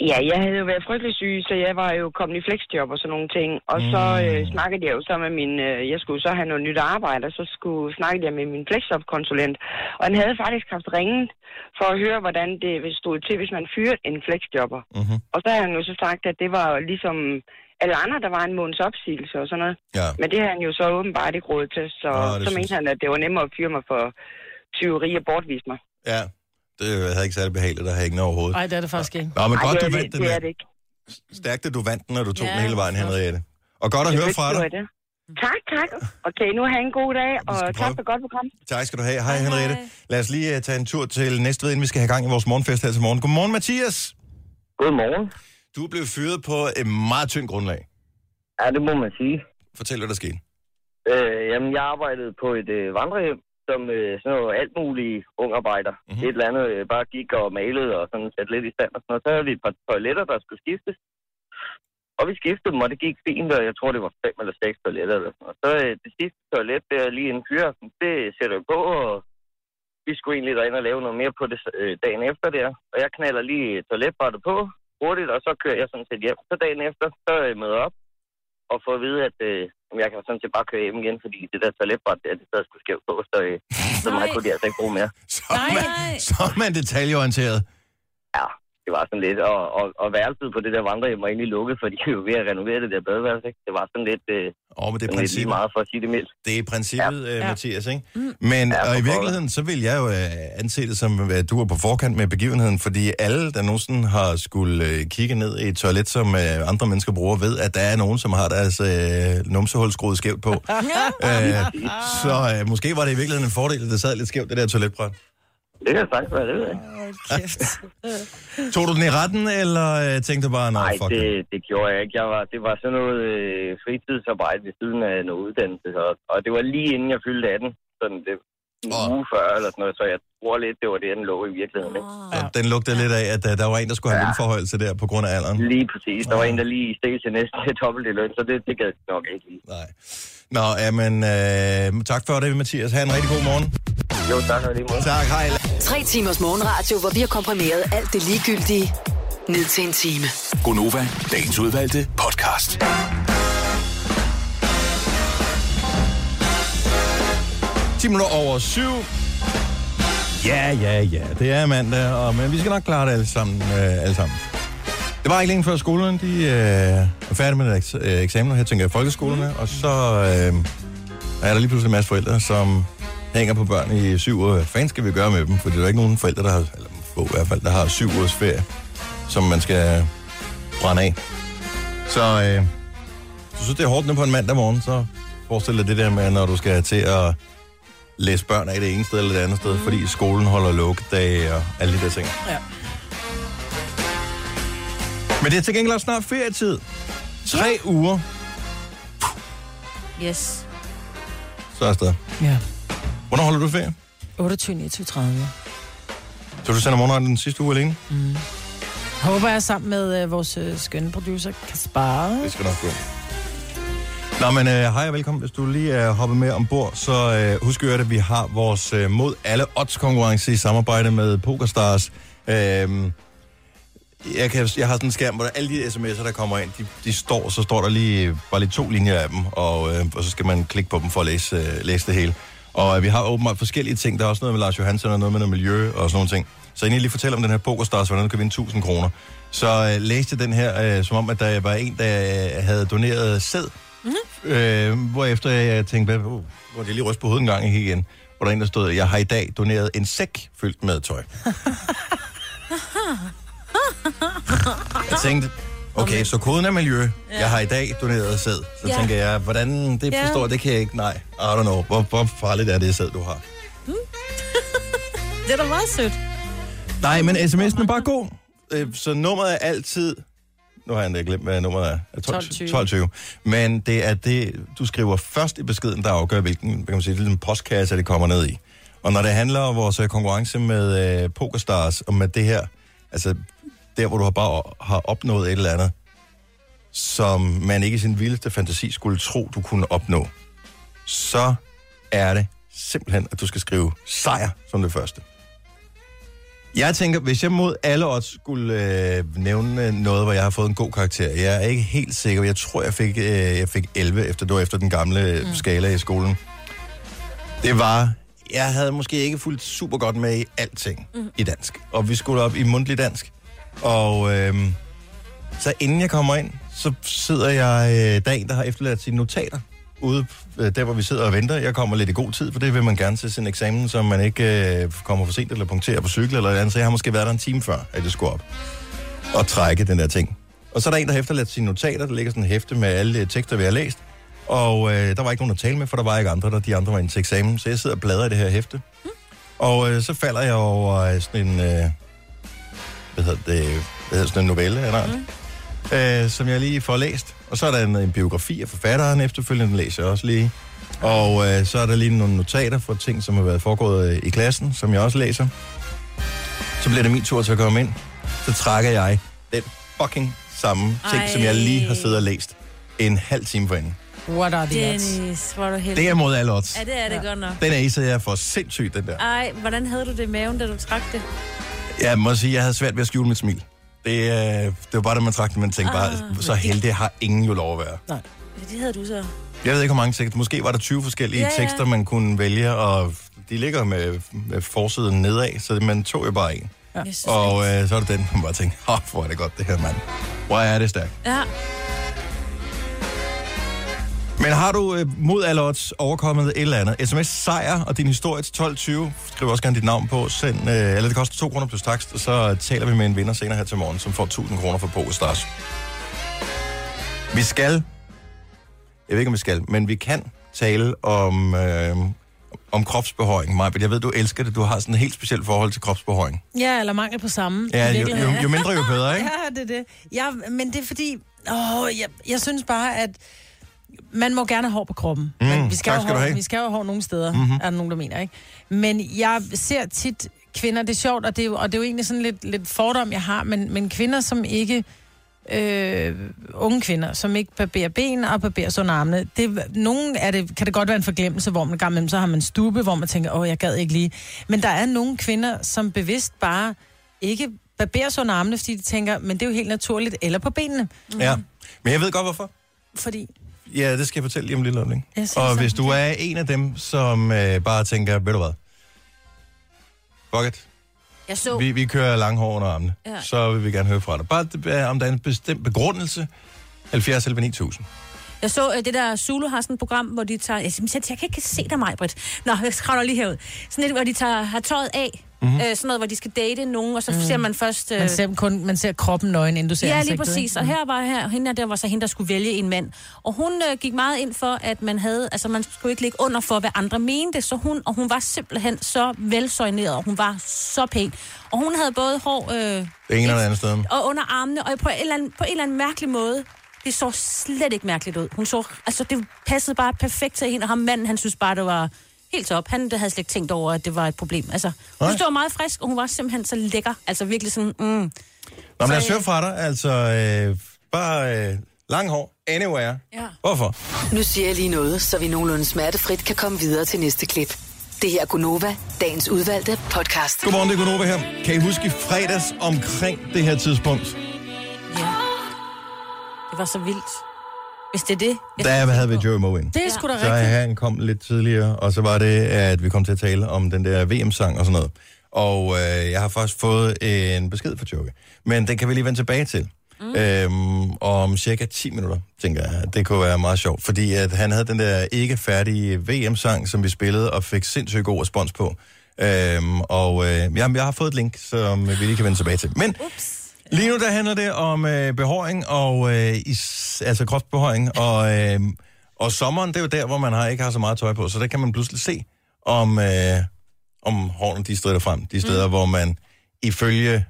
Ja, jeg havde jo været frygtelig syg, så jeg var jo kommet i flexjob og sådan nogle ting. Og så øh, snakkede jeg jo så med min... Øh, jeg skulle så have noget nyt arbejde, og så skulle snakke jeg med min flexjob-konsulent. Og han havde faktisk haft ringet for at høre, hvordan det stod til, hvis man fyrede en flexjobber. Mhm. Og så havde han jo så sagt, at det var ligesom alle andre, der var en måneds opsigelse og sådan noget. Ja. Men det havde han jo så åbenbart ikke råd til, så, det så mente han, at det var nemmere at fyre mig for tyveri og bortvise mig. Ja, det havde ikke særlig behageligt at have ingen overhovedet. Nej, det er det faktisk ikke. Nå, men Ej, godt, det, du er vandt det, det er det ikke. Stærkt, at du vandt den, når du tog Ja, den hele vejen. Henriette. Og godt at høre fra dig. Det. Tak, tak. Okay, nu have en god dag, og tak for godt program. Tak skal du have. Hej, Hej, Henriette. hej. Lad os lige uh, tage en tur til Næstved, inden vi skal have gang i vores morgenfest her til morgen. Godmorgen, Mathias. Godmorgen. Du blev fyret på et meget tyndt grundlag. Ja, det må man sige. Fortæl, hvad der skete. Øh, jamen, jeg arbejdede på et øh, vandrehjem, som øh, sådan noget alt muligt ung arbejder. Mhm. Mm-hmm. Et eller andet øh, bare gik og malede og sådan sat lidt i stand og sådan noget. Så havde vi et par toiletter, der skulle skiftes. Og vi skiftede dem, og det gik fint, og jeg tror, det var fem eller seks toiletter eller sådan noget. Så øh, det sidste toilet, der lige inden fyraften, det sætter jeg på, og vi skulle egentlig derind og lave noget mere på det øh, dagen efter der. Og jeg knaller lige toiletbrættet på hurtigt, og så kører jeg sådan set hjem. Så dagen efter, så jeg møder op og får at vide, at øh, jeg kan sådan set bare køre hjem igen, fordi det der toiletbræt, der, det stadig skulle skævt på, så, øh, så meget kunne de altså ikke bruge mere. Så er man, så er man detaljeorienteret. Ja, det var sådan lidt, og, og, og værelset på det der vandrehjem var egentlig lukket, for de jo ved at renovere det der badeværelse, ikke? Det var sådan lidt, øh, oh, men det er sådan lidt lige princippet. meget for at sige det mildt. Det er princippet, ja. Ja. Mathias, ikke? Men Ja, og i virkeligheden, så vil jeg jo øh, anse det som, at du er på forkant med begivenheden, fordi alle, der nogensinde har skulle øh, kigge ned i et toilet, som øh, andre mennesker bruger, ved, at der er nogen, som har deres øh, numsehul skruet skævt på. øh, så øh, måske var det i virkeligheden en fordel, at det sad lidt skævt, det der toiletbræt. Det kan sagtens være, det ved jeg ikke. Tog du den i retten, eller øh, tænkte du bare, nej, Nej, fuck det, det. det gjorde jeg ikke. Jeg var, det var sådan noget øh, fritidsarbejde ved siden af noget uddannelse, og, og det var lige inden jeg fyldte 18, sådan det en Åh. uge før eller sådan noget, så jeg tror lidt, det var det, den lå i virkeligheden. Ikke? Så den lugtede lidt af, at øh, der var en, der skulle have Ja. lønforholdelse der på grund af alderen. Lige præcis. Der var en, der lige steg til næsten dobbelt i løn, så det, det gad nok ikke lige. Nej. Nå, jamen, øh, tak for det, Mathias. Ha' en rigtig god morgen. Jo, tak og lige måde. Tak, hej. Tre timers morgenradio, hvor vi har komprimeret alt det ligegyldige ned til en time. Gonova, dagens udvalgte podcast. 10 minutter over syv. Ja, ja, ja. Det er mandag, og, men vi skal nok klare det alle sammen. Øh, alle sammen. Det var ikke længe før skolerne, de øh, er færdige med deres øh, eksamener. Her tænker jeg folkeskolerne. Og så øh, er der lige pludselig en masse forældre, som hænger på børn i syv uger. Hvad fanden skal vi gøre med dem? For det er jo ikke nogen forældre, der har, eller få i hvert fald, der har syv ugers ferie, som man skal brænde af. Så øh, du synes, det er hårdt nu på en mandag morgen, så forestil dig det der med, når du skal til at læse børn af det ene sted eller det andet sted, mm. fordi skolen holder lukkedage og alle de der ting. Ja. Men det er til gengæld også snart ferietid. Tre uger, Yes. så er afsted. ja. Hvornår holder du ferie? 28, 29, 30. Så du sender morgenretten den sidste uge alene? Håber jeg er sammen med øh, vores øh, skønne producer, Kaspar. Det skal nok gå. Nå, men øh, hej og velkommen. Hvis du lige er hoppet med ombord, så øh, husk at at vi har vores øh, mod alle odds konkurrence i samarbejde med PokerStars. Øh, jeg, kan, jeg har sådan en skærm, hvor der, alle de sms'er, der kommer ind, de, de står, så står der lige bare lige to linjer af dem, og, øh, og så skal man klikke på dem for at læse, øh, læse det hele. Og øh, vi har åbenbart forskellige ting. Der er også noget med Lars Johansen og noget med noget miljø og sådan nogle ting. Så inden jeg lige fortæller om den her PokerStars, hvordan du kan vinde 1000 kroner, så øh, læste jeg den her, øh, som om, at der var en, der øh, havde doneret sæd. Mm-hmm. Øh, hvorefter jeg tænkte, hvad, uh, hvor jeg lige ryste på hovedet en gang igen. Hvor der er en, der stod, jeg har i dag doneret en sæk fyldt med tøj. jeg tænkte, okay, så koden er miljø. Jeg har i dag doneret sæd. Så Ja. tænker jeg, hvordan, det Ja. forstår jeg, det kan jeg ikke. Nej, I don't know. Hvor, hvor farligt er det sæd, du har? Det er da meget sødt. Nej, men sms'en er bare god. Øh, Så nummeret er altid... Nu har jeg endda glemt, hvad nummeret er. Er 12, 1220. 1220. Men det er det, du skriver først i beskeden, der afgør, hvilken kan man sige, hvilken postkasse det kommer ned i. Og når det handler om vores konkurrence med øh, PokerStars, og med det her, altså der, hvor du har bare har opnået et eller andet, som man ikke i sin vildeste fantasi skulle tro, du kunne opnå, så er det simpelthen, at du skal skrive sejr som det første. Jeg tænker, hvis jeg mod alle odds skulle øh, nævne øh, noget, hvor jeg har fået en god karakter, jeg er ikke helt sikker. Jeg tror, jeg fik, øh, jeg fik 11, efter det var efter den gamle mm. skala i skolen. Det var, jeg havde måske ikke fulgt super godt med i alting mm. i dansk. Og vi skulle op i mundtlig dansk. Og øh, så inden jeg kommer ind, så sidder jeg, øh, der er en, der har efterladt sine notater ude øh, der, hvor vi sidder og venter. Jeg kommer lidt i god tid, for det vil man gerne til sin eksamen, så man ikke øh, kommer for sent eller punkterer på cykel eller et andet. Så jeg har måske været der en time før, at jeg skulle op og trække den der ting. Og så er der en, der har efterladt sine notater. Der ligger sådan en hæfte med alle øh, tekster, vi har læst. Og øh, der var ikke nogen at tale med, for der var ikke andre, der de andre var inde til eksamen. Så jeg sidder og bladrer i det her hæfte. Og øh, så falder jeg over øh, sådan en... Øh, hvad hedder det? Hvad hedder sådan en novelle, eller mm. øh, som jeg lige får læst. Og så er der en, en biografi af forfatteren efterfølgende, den læser jeg også lige. Og øh, så er der lige nogle notater for ting, som har været foregået øh, i klassen, som jeg også læser. Så bliver det min tur til at komme ind. Så trækker jeg den fucking samme ting, Ej. som jeg lige har siddet og læst en halv time forinden. What are the odds? Dennis, hvor er du heldig. Det er mod alle odds. Ja, det er det ja. godt nok. Den er i, så jeg får sindssygt, den der. Ej, hvordan havde du det i maven, da du trak det? Jeg må sige, jeg havde svært ved at skjule mit smil. Det, øh, det var bare det, man trak, man tænkte bare, Ah, så heldig har ingen jo lov at være. Ja, det havde du så. Jeg ved ikke, hvor mange tekster. Måske var der 20 forskellige Ja, ja, ja. ja. tekster, man kunne vælge, og de ligger med, med forsiden nedad, så man tog jo bare en. Synes, Og øh, så er det den, man bare tænkte, åh, hvor er det godt det her, mand. Hvor er det stærkt. Ja, Men har du øh, mod alle odds overkommet et eller andet? SMS sejr og din historie til 12.20. Skriv også gerne dit navn på. Send, øh, eller det koster 2 kroner plus takst, og så taler vi med en vinder senere her til morgen, som får 1000 kroner for PokerStars. Vi skal, jeg ved ikke om vi skal, men vi kan tale om, øh, om kropsbehøring. Maja, jeg ved, du elsker det. Du har sådan et helt specielt forhold til kropsbehøring. Ja, eller mangel på samme. Ja, jo, jo, jo mindre, jo bedre, ikke? Ja, det er det. Ja, men det er fordi, åh, jeg, jeg synes bare, at man må gerne have hår på kroppen. Mm, men vi skal, tak jo skal du hår, vi skal jo have hår nogle steder, mm-hmm. er der nogen, der mener, ikke? Men jeg ser tit kvinder, det er sjovt, og det er, jo- og det er jo egentlig sådan lidt, lidt fordom, jeg har, men, men kvinder, som ikke øh, unge kvinder, som ikke barberer ben og barberer sådan armene. Det, nogen er det, kan det godt være en forglemmelse, hvor man gammel, så har man stube, hvor man tænker, åh, jeg gad ikke lige. Men der er nogle kvinder, som bevidst bare ikke barberer sådan armene, fordi de tænker, men det er jo helt naturligt, eller på benene. Ja. Men jeg ved godt, hvorfor. Fordi, Ja, det skal jeg fortælle lige om lidt øjeblik. Og hvis du er en af dem, som øh, bare tænker, ved du hvad, fuck it, jeg så... vi, vi kører langhår under armene, Ja. så vil vi gerne høre fra dig. Bare øh, om der er en bestemt begrundelse, 70 11 9000. Jeg så øh, det der, Zulu har sådan et program, hvor de tager... Jeg, jeg, jeg kan ikke se dig, mig, Britt. Nå, jeg kravler lige herud. Sådan et, hvor de tager, har tøjet af. Mhm. Mm-hmm. Øh, sådan noget, hvor de skal date nogen, og så mm. ser man først... Øh, Man ser, kun, man ser kroppen nøgen, inden du ser Ja, lige præcis. ikke? Og her var her, hende der var så hende, der skulle vælge en mand. Og hun øh, gik meget ind for, at man havde, altså man skulle ikke ligge under for, hvad andre mente. Så hun, og hun var simpelthen så velsøjneret, og hun var så pæn. Og hun havde både hår øh, ene eller andet sted. og under armene, og på en, eller anden, på en eller anden mærkelig måde, det så slet ikke mærkeligt ud. Hun så, altså det passede bare perfekt til hende, og ham manden, han synes bare, det var helt top. Han havde slet ikke tænkt over, at det var et problem. Altså, hun stod meget frisk, og hun var simpelthen så lækker. Altså virkelig sådan, mm. Nå, men lad os Så, høre fra dig. Altså, øh, bare øh, lang hår. Anywhere. Ja. Hvorfor? Nu siger jeg lige noget, så vi nogenlunde smertefrit kan komme videre til næste klip. Det her er Gunova, dagens udvalgte podcast. Godmorgen, det er Gunova her. Kan I huske fredags omkring det her tidspunkt? Ja. Det var så vildt. Hvis det er det. jeg Der skal havde vi. Joey Moe ind. Det er sgu da Så rigtigt. han kom lidt tidligere, og så var det, at vi kom til at tale om den der VM-sang og sådan noget. Og øh, jeg har faktisk fået en besked fra Joey. Men den kan vi lige vende tilbage til. Mm. Øhm, om cirka 10 minutter, tænker jeg. Det kunne være meget sjovt. Fordi at han havde den der ikke færdige VM-sang, som vi spillede, og fik sindssygt god respons på. Øhm, og øh, jamen, jeg har fået et link, som vi lige kan vende tilbage til. Men Lige nu der handler det om øh, behåring, og, øh, is, altså kropsbehåring, og, øh, og sommeren, det er jo der, hvor man har, ikke har så meget tøj på, så der kan man pludselig se, om, øh, om hårene de strider frem. De steder, mm. hvor man ifølge,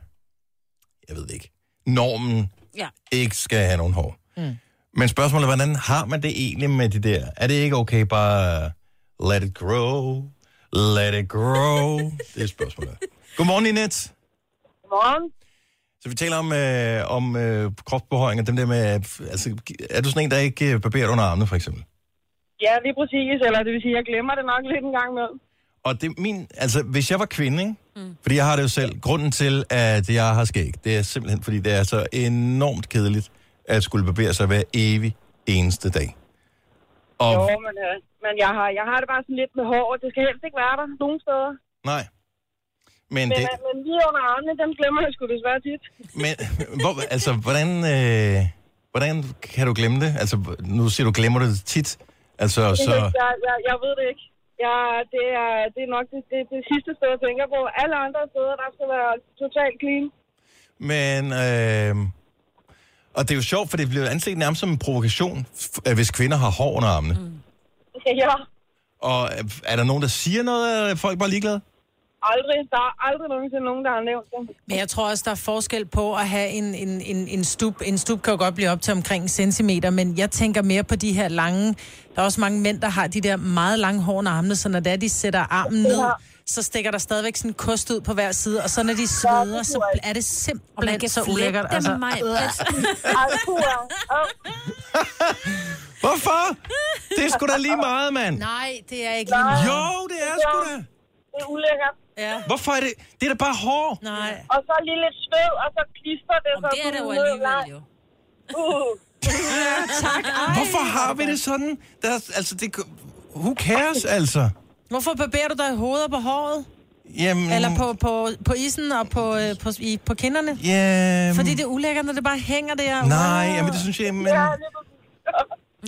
jeg ved det ikke, normen Ja. ikke skal have nogen hår. Mm. Men spørgsmålet er, hvordan har man det egentlig med de der? Er det ikke okay bare let it grow, let it grow? det er spørgsmålet. Godmorgen, Ninette. Godmorgen. Så vi taler om, øh, om øh, kropsbehøjning og dem der med... Altså, er du sådan en, der ikke øh, barberer under armene, for eksempel? Ja, lige præcis. Eller det vil sige, jeg glemmer det nok lidt en gang med. Og det min... Altså, hvis jeg var kvinde, ikke? Mm. Fordi jeg har det jo selv. Grunden til, at jeg har skæg, det er simpelthen, fordi det er så enormt kedeligt, at skulle barbere sig hver evig eneste dag. Og Jo, men, øh, men jeg, har, jeg har det bare sådan lidt med hår. Det skal helst ikke være der nogen steder. nej. Men, Men, det, det... men lige under armene, dem glemmer jeg sgu desværre tit. men hvor, altså, hvordan, øh, hvordan kan du glemme det? Altså, nu siger du, glemmer du det tit. Altså, så... Jeg, jeg, jeg ved det ikke. Jeg, det, er, det er nok det, det, det sidste sted, jeg tænker på. Alle andre steder, der skal være totalt clean. Men, øh, og det er jo sjovt, for det bliver anset nærmest som en provokation, hvis kvinder har hår under armene. Mm. ja, Og øh, er der nogen, der siger noget, eller er folk bare ligeglade? Aldrig. Der er aldrig nogensinde nogen, der har nævnt det. Men jeg tror også, der er forskel på at have en, en, en, en stup. En stup kan jo godt blive op til omkring en centimeter, men jeg tænker mere på de her lange... Der er også mange mænd, der har de der meget lange hår under armene, så når det er, de sætter armen ned, så stikker der stadigvæk sådan en kost ud på hver side, og så når de sveder, så er det simpelthen så ulækkert. Altså, mig. Åh, Hvorfor? Det er sgu da lige meget, mand. Nej, det er ikke lige meget. Jo, det er sgu da. Det er ulækkert. Ja. Hvorfor er det? Det er da bare hår. Nej. Og så lige lidt støv, og så klister det. Om så det er det jo alligevel, jo. Uh. Hvorfor har vi det sådan? Der, er- altså, det, who cares, altså? Hvorfor barberer du dig i hovedet og på håret? Jamen, Eller på, på, på isen og på, øh, på, i, på kinderne? Jamen, Fordi det er ulækkert, når det bare hænger der. Nej, Wow. jamen, det synes jeg, men, Ja.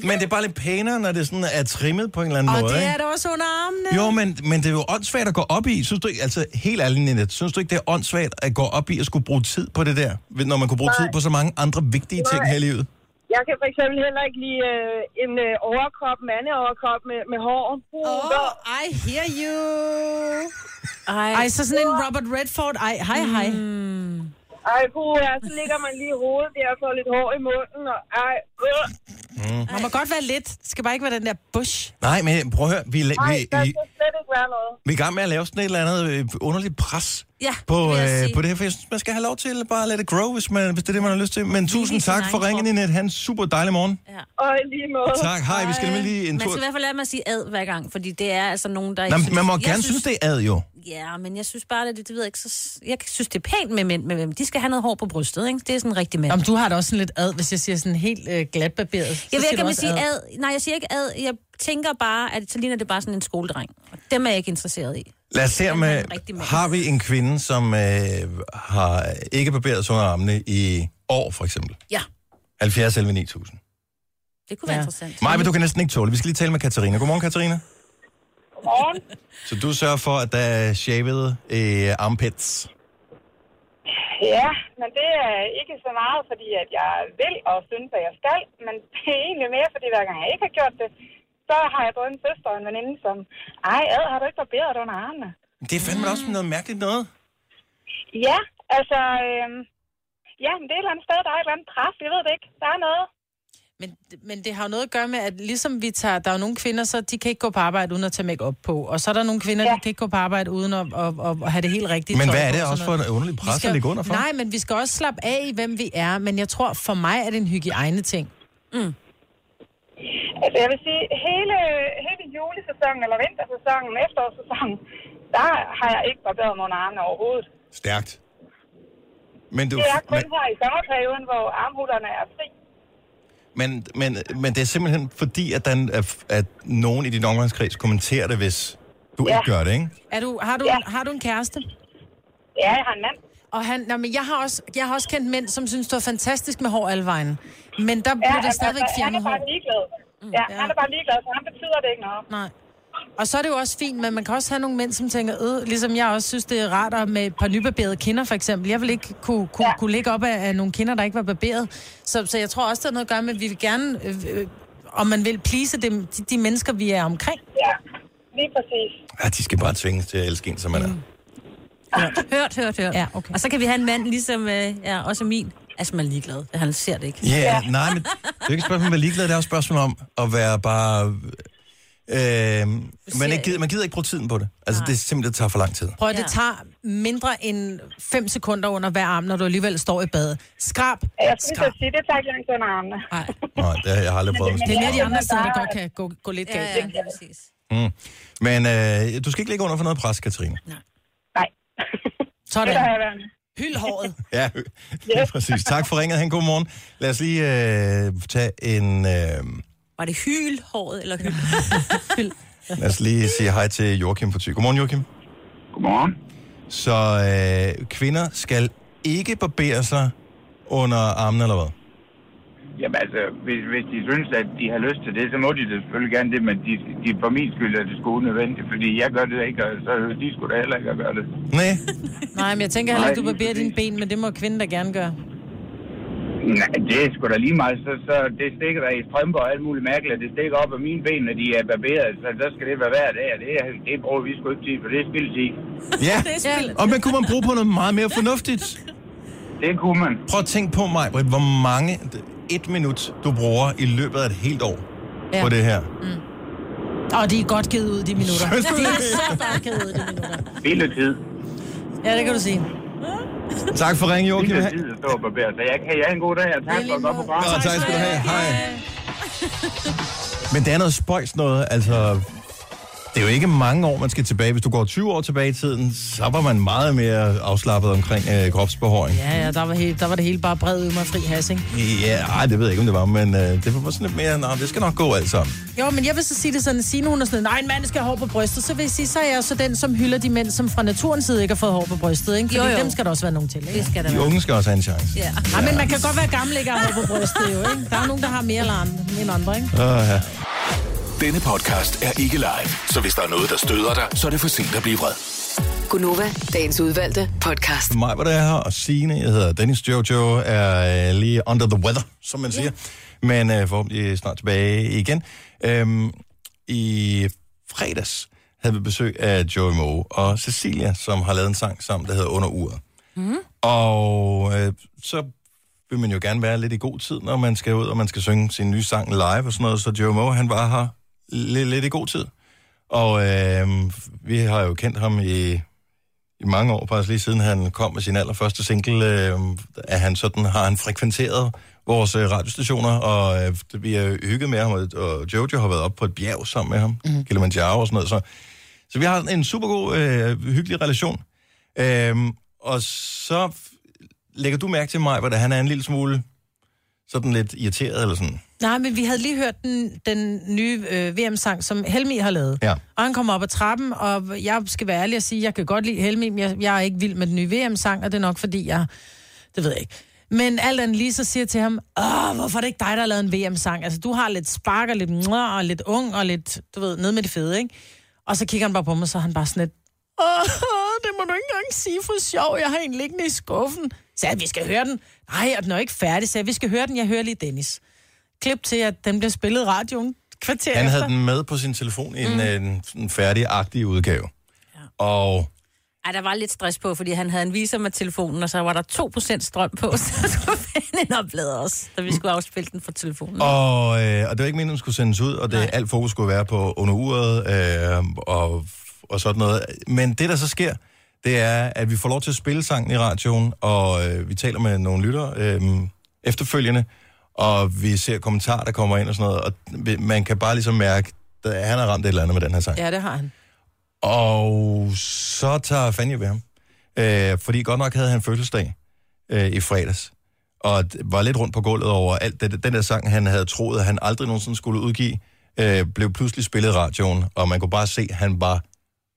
Men det er bare lidt pænere, når det sådan er trimmet på en eller anden Og måde, det ikke? er det også under armene. Jo, men, men det er jo åndssvagt at gå op i. Synes du ikke, altså helt ærligt, synes du ikke, det er åndssvagt at gå op i at skulle bruge tid på det der? Når man kunne bruge tid på så mange andre vigtige ting Nej. her i livet? Jeg kan for eksempel heller ikke lide øh, en øh, overkrop, mandeoverkrop med, med hår. Uh, Oh, I hear you. Ej, Ej, så sådan en Robert Redford. Ej, hej, hej. Ej, puh, ja, så ligger man lige i hovedet der og får lidt hår i munden. Og, ej, øh. Man må godt være lidt. Det skal bare ikke være den der bush. Nej, men prøv at høre, vi, Ej, vi, der vi, skal slet ikke være noget. vi er i gang med at lave sådan et eller andet øh, underligt pres Ja, på, det vil jeg øh, sige. på det her, for jeg synes, man skal have lov til bare at lade det grow, hvis, man, hvis det er det, man har lyst til. Men tusind sin tak egen for ringen, krop. Ninette. Han super dejlig morgen. Og i lige måde. Tak, hej, vi skal nemlig lige en Man tur. skal i hvert fald lade mig sige ad hver gang, fordi det er altså nogen, der ikke Nå, synes... man må Jeg gerne synes, det er ad, jo. Ja, men jeg synes bare, at det, det ved jeg ikke, så... Jeg synes, det er pænt med mænd, men de skal have noget hår på brystet, ikke? Det er sådan rigtig mænd. Om du har det også sådan lidt ad, hvis jeg siger sådan helt øh, glatbarberet. Jeg ved ikke, om jeg siger ad. Nej, jeg siger ikke ad. Jeg tænker bare, at så ligner det bare sådan en skoledreng. Og dem er jeg ikke interesseret i. Lad os se, om øh, har vi en kvinde, som øh, har ikke barberet sig under armene i år, for eksempel. Ja. 70 11 9000. Det kunne være Ja. interessant. Maja, du kan næsten ikke tåle. Vi skal lige tale med Katarina. Godmorgen, Katarina. Godmorgen. Så du sørger for, at der er shavet øh, armpits. Ja, men det er ikke så meget, fordi at jeg vil og synes, at jeg skal, men det er egentlig mere, fordi hver gang jeg ikke har gjort det, så har jeg både en søster og en veninde, som, ej, ad, har du ikke barberet under armene? Det er fandme også noget mærkeligt noget. Ja, altså, øhm, ja, men det er et eller andet sted, der er et eller andet pres, jeg ved det ikke. Der er noget. Men, men det har jo noget at gøre med, at ligesom vi tager... Der er jo nogle kvinder, så de kan ikke gå på arbejde uden at tage make op på. Og så er der nogle kvinder, ja. Ja. de kan ikke gå på arbejde uden at, at, at, at have det helt rigtige Men hvad er det og også for en underlig pres at ligge under for? Nej, men vi skal også slappe af i, hvem vi er. Men jeg tror, for mig er det en hygiejne-ting. Altså, jeg vil sige, hele, hele julesæsonen, eller vintersæsonen, efterårssæsonen, der har jeg ikke barberet mig under armene overhovedet. Stærkt. Men, du, Det er kun men, her i sommerperioden, hvor armhullerne er fri. Men, men, men det er simpelthen fordi, at, den, at, at nogen i din omgangskreds kommenterer det, hvis du Ja. ikke gør det, ikke? Er du, har, du, Ja. har du en kæreste? Ja, jeg har en mand. Og han, nej, men jeg har, også, jeg har også kendt mænd, som synes, det var fantastisk med hår alle vejen. Men der Ja, blev der altså, stadigvæk han fjernet er bare hår. ligeglad. Ja, Ja. han er bare ligeglad, så han betyder det ikke noget. Nej. Og så er det jo også fint, men man kan også have nogle mænd, som tænker, øh, ligesom jeg også synes, det er rart at med et par nybarberede kinder, for eksempel. Jeg vil ikke kunne, kunne, ja. Ja. kunne ligge op af, af nogle kinder, der ikke var barberet. Så, så jeg tror også, der er noget at gøre med, at vi vil gerne, øh, øh, om man vil please dem, de, de mennesker, vi er omkring. Ja, lige præcis. Ja, de skal bare tvinges til at elske en, som man er. Hørt, hørt, hørt. Ja, okay. Og så kan vi have en mand, ligesom øh, ja, også min. Altså, man er ligeglad. Han ser det ikke. Ja, yeah, nej, men det er jo ikke et spørgsmål om at være ligeglad, det er også et spørgsmål om at være bare... Øh, man, ikke gider, man gider ikke bruge tiden på det. Altså, det er simpelthen, det tager for lang tid. Prøv at Ja. det tager mindre end 5 sekunder under hver arm, når du alligevel står i badet. Skrab, Jeg synes skrab. at sige, det tager ikke langt under armene. Nej, Nej, det har jeg aldrig prøvet. det er mere de Ja, andre steder, der godt kan gå, gå lidt Ja, galt. ja, det er præcis. Mm. Men øh, du skal ikke ligge under for noget pres, Katrine. Nej, Sådan. det har jeg været. Hyld håret. Ja, ja. præcis. Tak for ringet. Han god morgen. Lad os lige øh, tage en... Øh, Var det hyl håret eller hyl? lad os lige sige hej til Joachim for Thy. Godmorgen, Joachim. Godmorgen. Så øh, kvinder skal ikke barbere sig under armen, eller hvad? Jamen altså, hvis, hvis de synes, at de har lyst til det, så må de da selvfølgelig gerne det, men de, de for min skyld er det sgu unødvendigt, fordi jeg gør det ikke, og så de skulle da heller ikke at gøre det. Nej. Nej, men jeg tænker heller ikke, du barberer dine ben, men det må kvinden da gerne gøre. Nej, det er sgu da lige meget, så, så det stikker der i strømper og alt muligt mærkeligt, det stikker op af mine ben, når de er barberet, så der skal det være hver dag, det, er, det bruger vi sgu ikke tid, for det er spildtid. Ja, Ja. og men kunne man bruge på noget meget mere fornuftigt? Det kunne man. Prøv at tænke på mig, Britt, hvor mange et minut du bruger i løbet af et helt år Ja. på det her. Og de er godt givet ud, de minutter. Synes du De er det? så godt givet ud, de minutter. Spildetid. Ja, det kan du sige. Tak for ringen, Joachim. Spildetid at stå og barbere, så jeg kan have en god dag, og tak for at gå på programmet. tak skal du have. Hej. Men det er noget spøjs noget, altså... Det er jo ikke mange år, man skal tilbage. Hvis du går 20 år tilbage i tiden, så var man meget mere afslappet omkring øh, kropsbehåring. Ja, ja, der var, helt, der var det hele bare bred ud med fri has, ikke? Ja, ej, det ved jeg ikke, om det var, men øh, det var sådan lidt mere, nå, det skal nok gå alt sammen. Jo, men jeg vil så sige det sådan, Signe hun er sådan, nej, en mand skal have hår på brystet, så vil jeg sige, så er jeg så den, som hylder de mænd, som fra naturens side ikke har fået hår på brystet, ikke? Fordi Jo, jo. dem skal der også være nogen til, ikke? Det skal der De være. unge skal også have en chance. Ja. Ja, men man kan godt være gammel, ikke have hår på brystet, jo, ikke? Der er nogen, der har mere eller andre, end andre, ikke? Åh, ja. Denne podcast er ikke live, så hvis der er noget, der støder dig, så er det for sent at blive vred. Gunova, dagens udvalgte podcast. Mig var det her, og Signe, jeg hedder Dennis Jojo, er øh, lige under the weather, som man siger. Men øh, forhåbentlig snart tilbage igen. Øhm, I fredags havde vi besøg af Joey Moe og Cecilia, som har lavet en sang sammen, der hedder Under Uret. Mm. Og øh, så vil man jo gerne være lidt i god tid, når man skal ud, og man skal synge sin nye sang live og sådan noget. Så Joey Moe, han var her lidt, lidt i god tid. Og øh, vi har jo kendt ham i, i mange år, faktisk lige siden han kom med sin allerførste single, øh, at han sådan har han frekventeret vores øh, radiostationer, og øh, vi har hygget med ham, og, og Jojo har været op på et bjerg sammen med ham, mm. Kilimanjaro og sådan noget, så, så vi har en super god, øh, hyggelig relation. Øh, og så lægger du mærke til mig, hvordan han er en lille smule sådan lidt irriteret, eller sådan. Nej, men vi havde lige hørt den, den nye øh, VM-sang, som Helmi har lavet. Ja. Og han kommer op ad trappen, og jeg skal være ærlig og sige, jeg kan godt lide Helmi, men jeg, jeg er ikke vild med den nye VM-sang, og det er nok fordi, jeg... Det ved jeg ikke. Men alt andet lige så siger til ham, Åh, hvorfor er det ikke dig, der har lavet en VM-sang? Altså, du har lidt spark og lidt mwah, og lidt ung og lidt, du ved, ned med det fede, ikke? Og så kigger han bare på mig, så er han bare sådan lidt, Åh, det må du ikke engang sige for sjov, jeg har en liggende i skuffen. Så vi skal høre den. Nej, og den er ikke færdig, så jeg, vi skal høre den, jeg hører lige Dennis. Klip til, at den bliver spillet i radioen kvarter Han efter. havde den med på sin telefon i en, mm. en, en færdig-agtig udgave. Ja. Og Ej, der var lidt stress på, fordi han havde en viser med telefonen, og så var der 2% strøm på, så skulle fanden opladet også, da vi skulle afspille den fra telefonen. Og, øh, og det var ikke meningen, at den skulle sendes ud, og det, alt fokus skulle være på under uret øh, og, og sådan noget. Men det, der så sker, det er, at vi får lov til at spille sangen i radioen, og øh, vi taler med nogle lyttere øh, efterfølgende, og vi ser kommentarer, der kommer ind og sådan noget, og man kan bare ligesom mærke, at han har ramt et eller andet med den her sang. Ja, det har han. Og så tager Fanny ved ham. Øh, fordi godt nok havde han fødselsdag øh, i fredags. Og var lidt rundt på gulvet over alt det, den der sang, han havde troet, at han aldrig nogensinde skulle udgive, øh, blev pludselig spillet i radioen, og man kunne bare se, at han var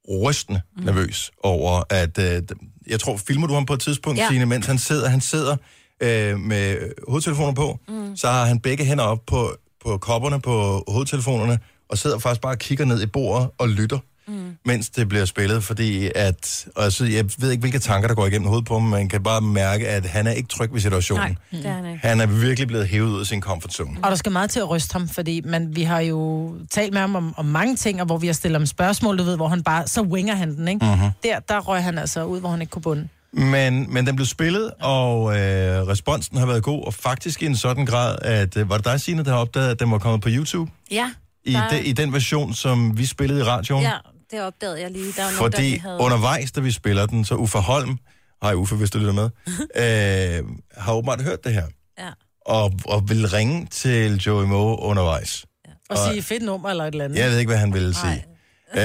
rystende mm. nervøs over, at... Øh, jeg tror, filmer du ham på et tidspunkt, ja. Signe, mens han sidder, han sidder øh, med hovedtelefoner på, mm. så har han begge hænder op på, på kopperne på hovedtelefonerne, og sidder faktisk bare og kigger ned i bordet og lytter mm. mens det bliver spillet, fordi at, og altså, jeg ved ikke, hvilke tanker, der går igennem hovedet på ham, man kan bare mærke, at han er ikke tryg ved situationen. Nej, det er han ikke. Han er virkelig blevet hævet ud af sin comfort zone. Og der skal meget til at ryste ham, fordi man, vi har jo talt med ham om, om mange ting, og hvor vi har stillet ham spørgsmål, du ved, hvor han bare, så winger han den, ikke? Mm-hmm. Der, der røg han altså ud, hvor han ikke kunne bunde. Men, men den blev spillet, og øh, responsen har været god, og faktisk i en sådan grad, at øh, var det dig, Signe, der har opdaget, at den var kommet på YouTube? Ja, I, der- de, I den version, som vi spillede i radioen? ja, det opdagede jeg lige. Der var nogen, der Fordi havde... undervejs, da vi spiller den, så Uffe Holm, hej Uffe, hvis du lytter med, øh, har åbenbart hørt det her, Ja. og, og vil ringe til Joey Moe undervejs. Og sige fedt nummer eller et eller andet. Jeg ved ikke, hvad han ville sige. Uh,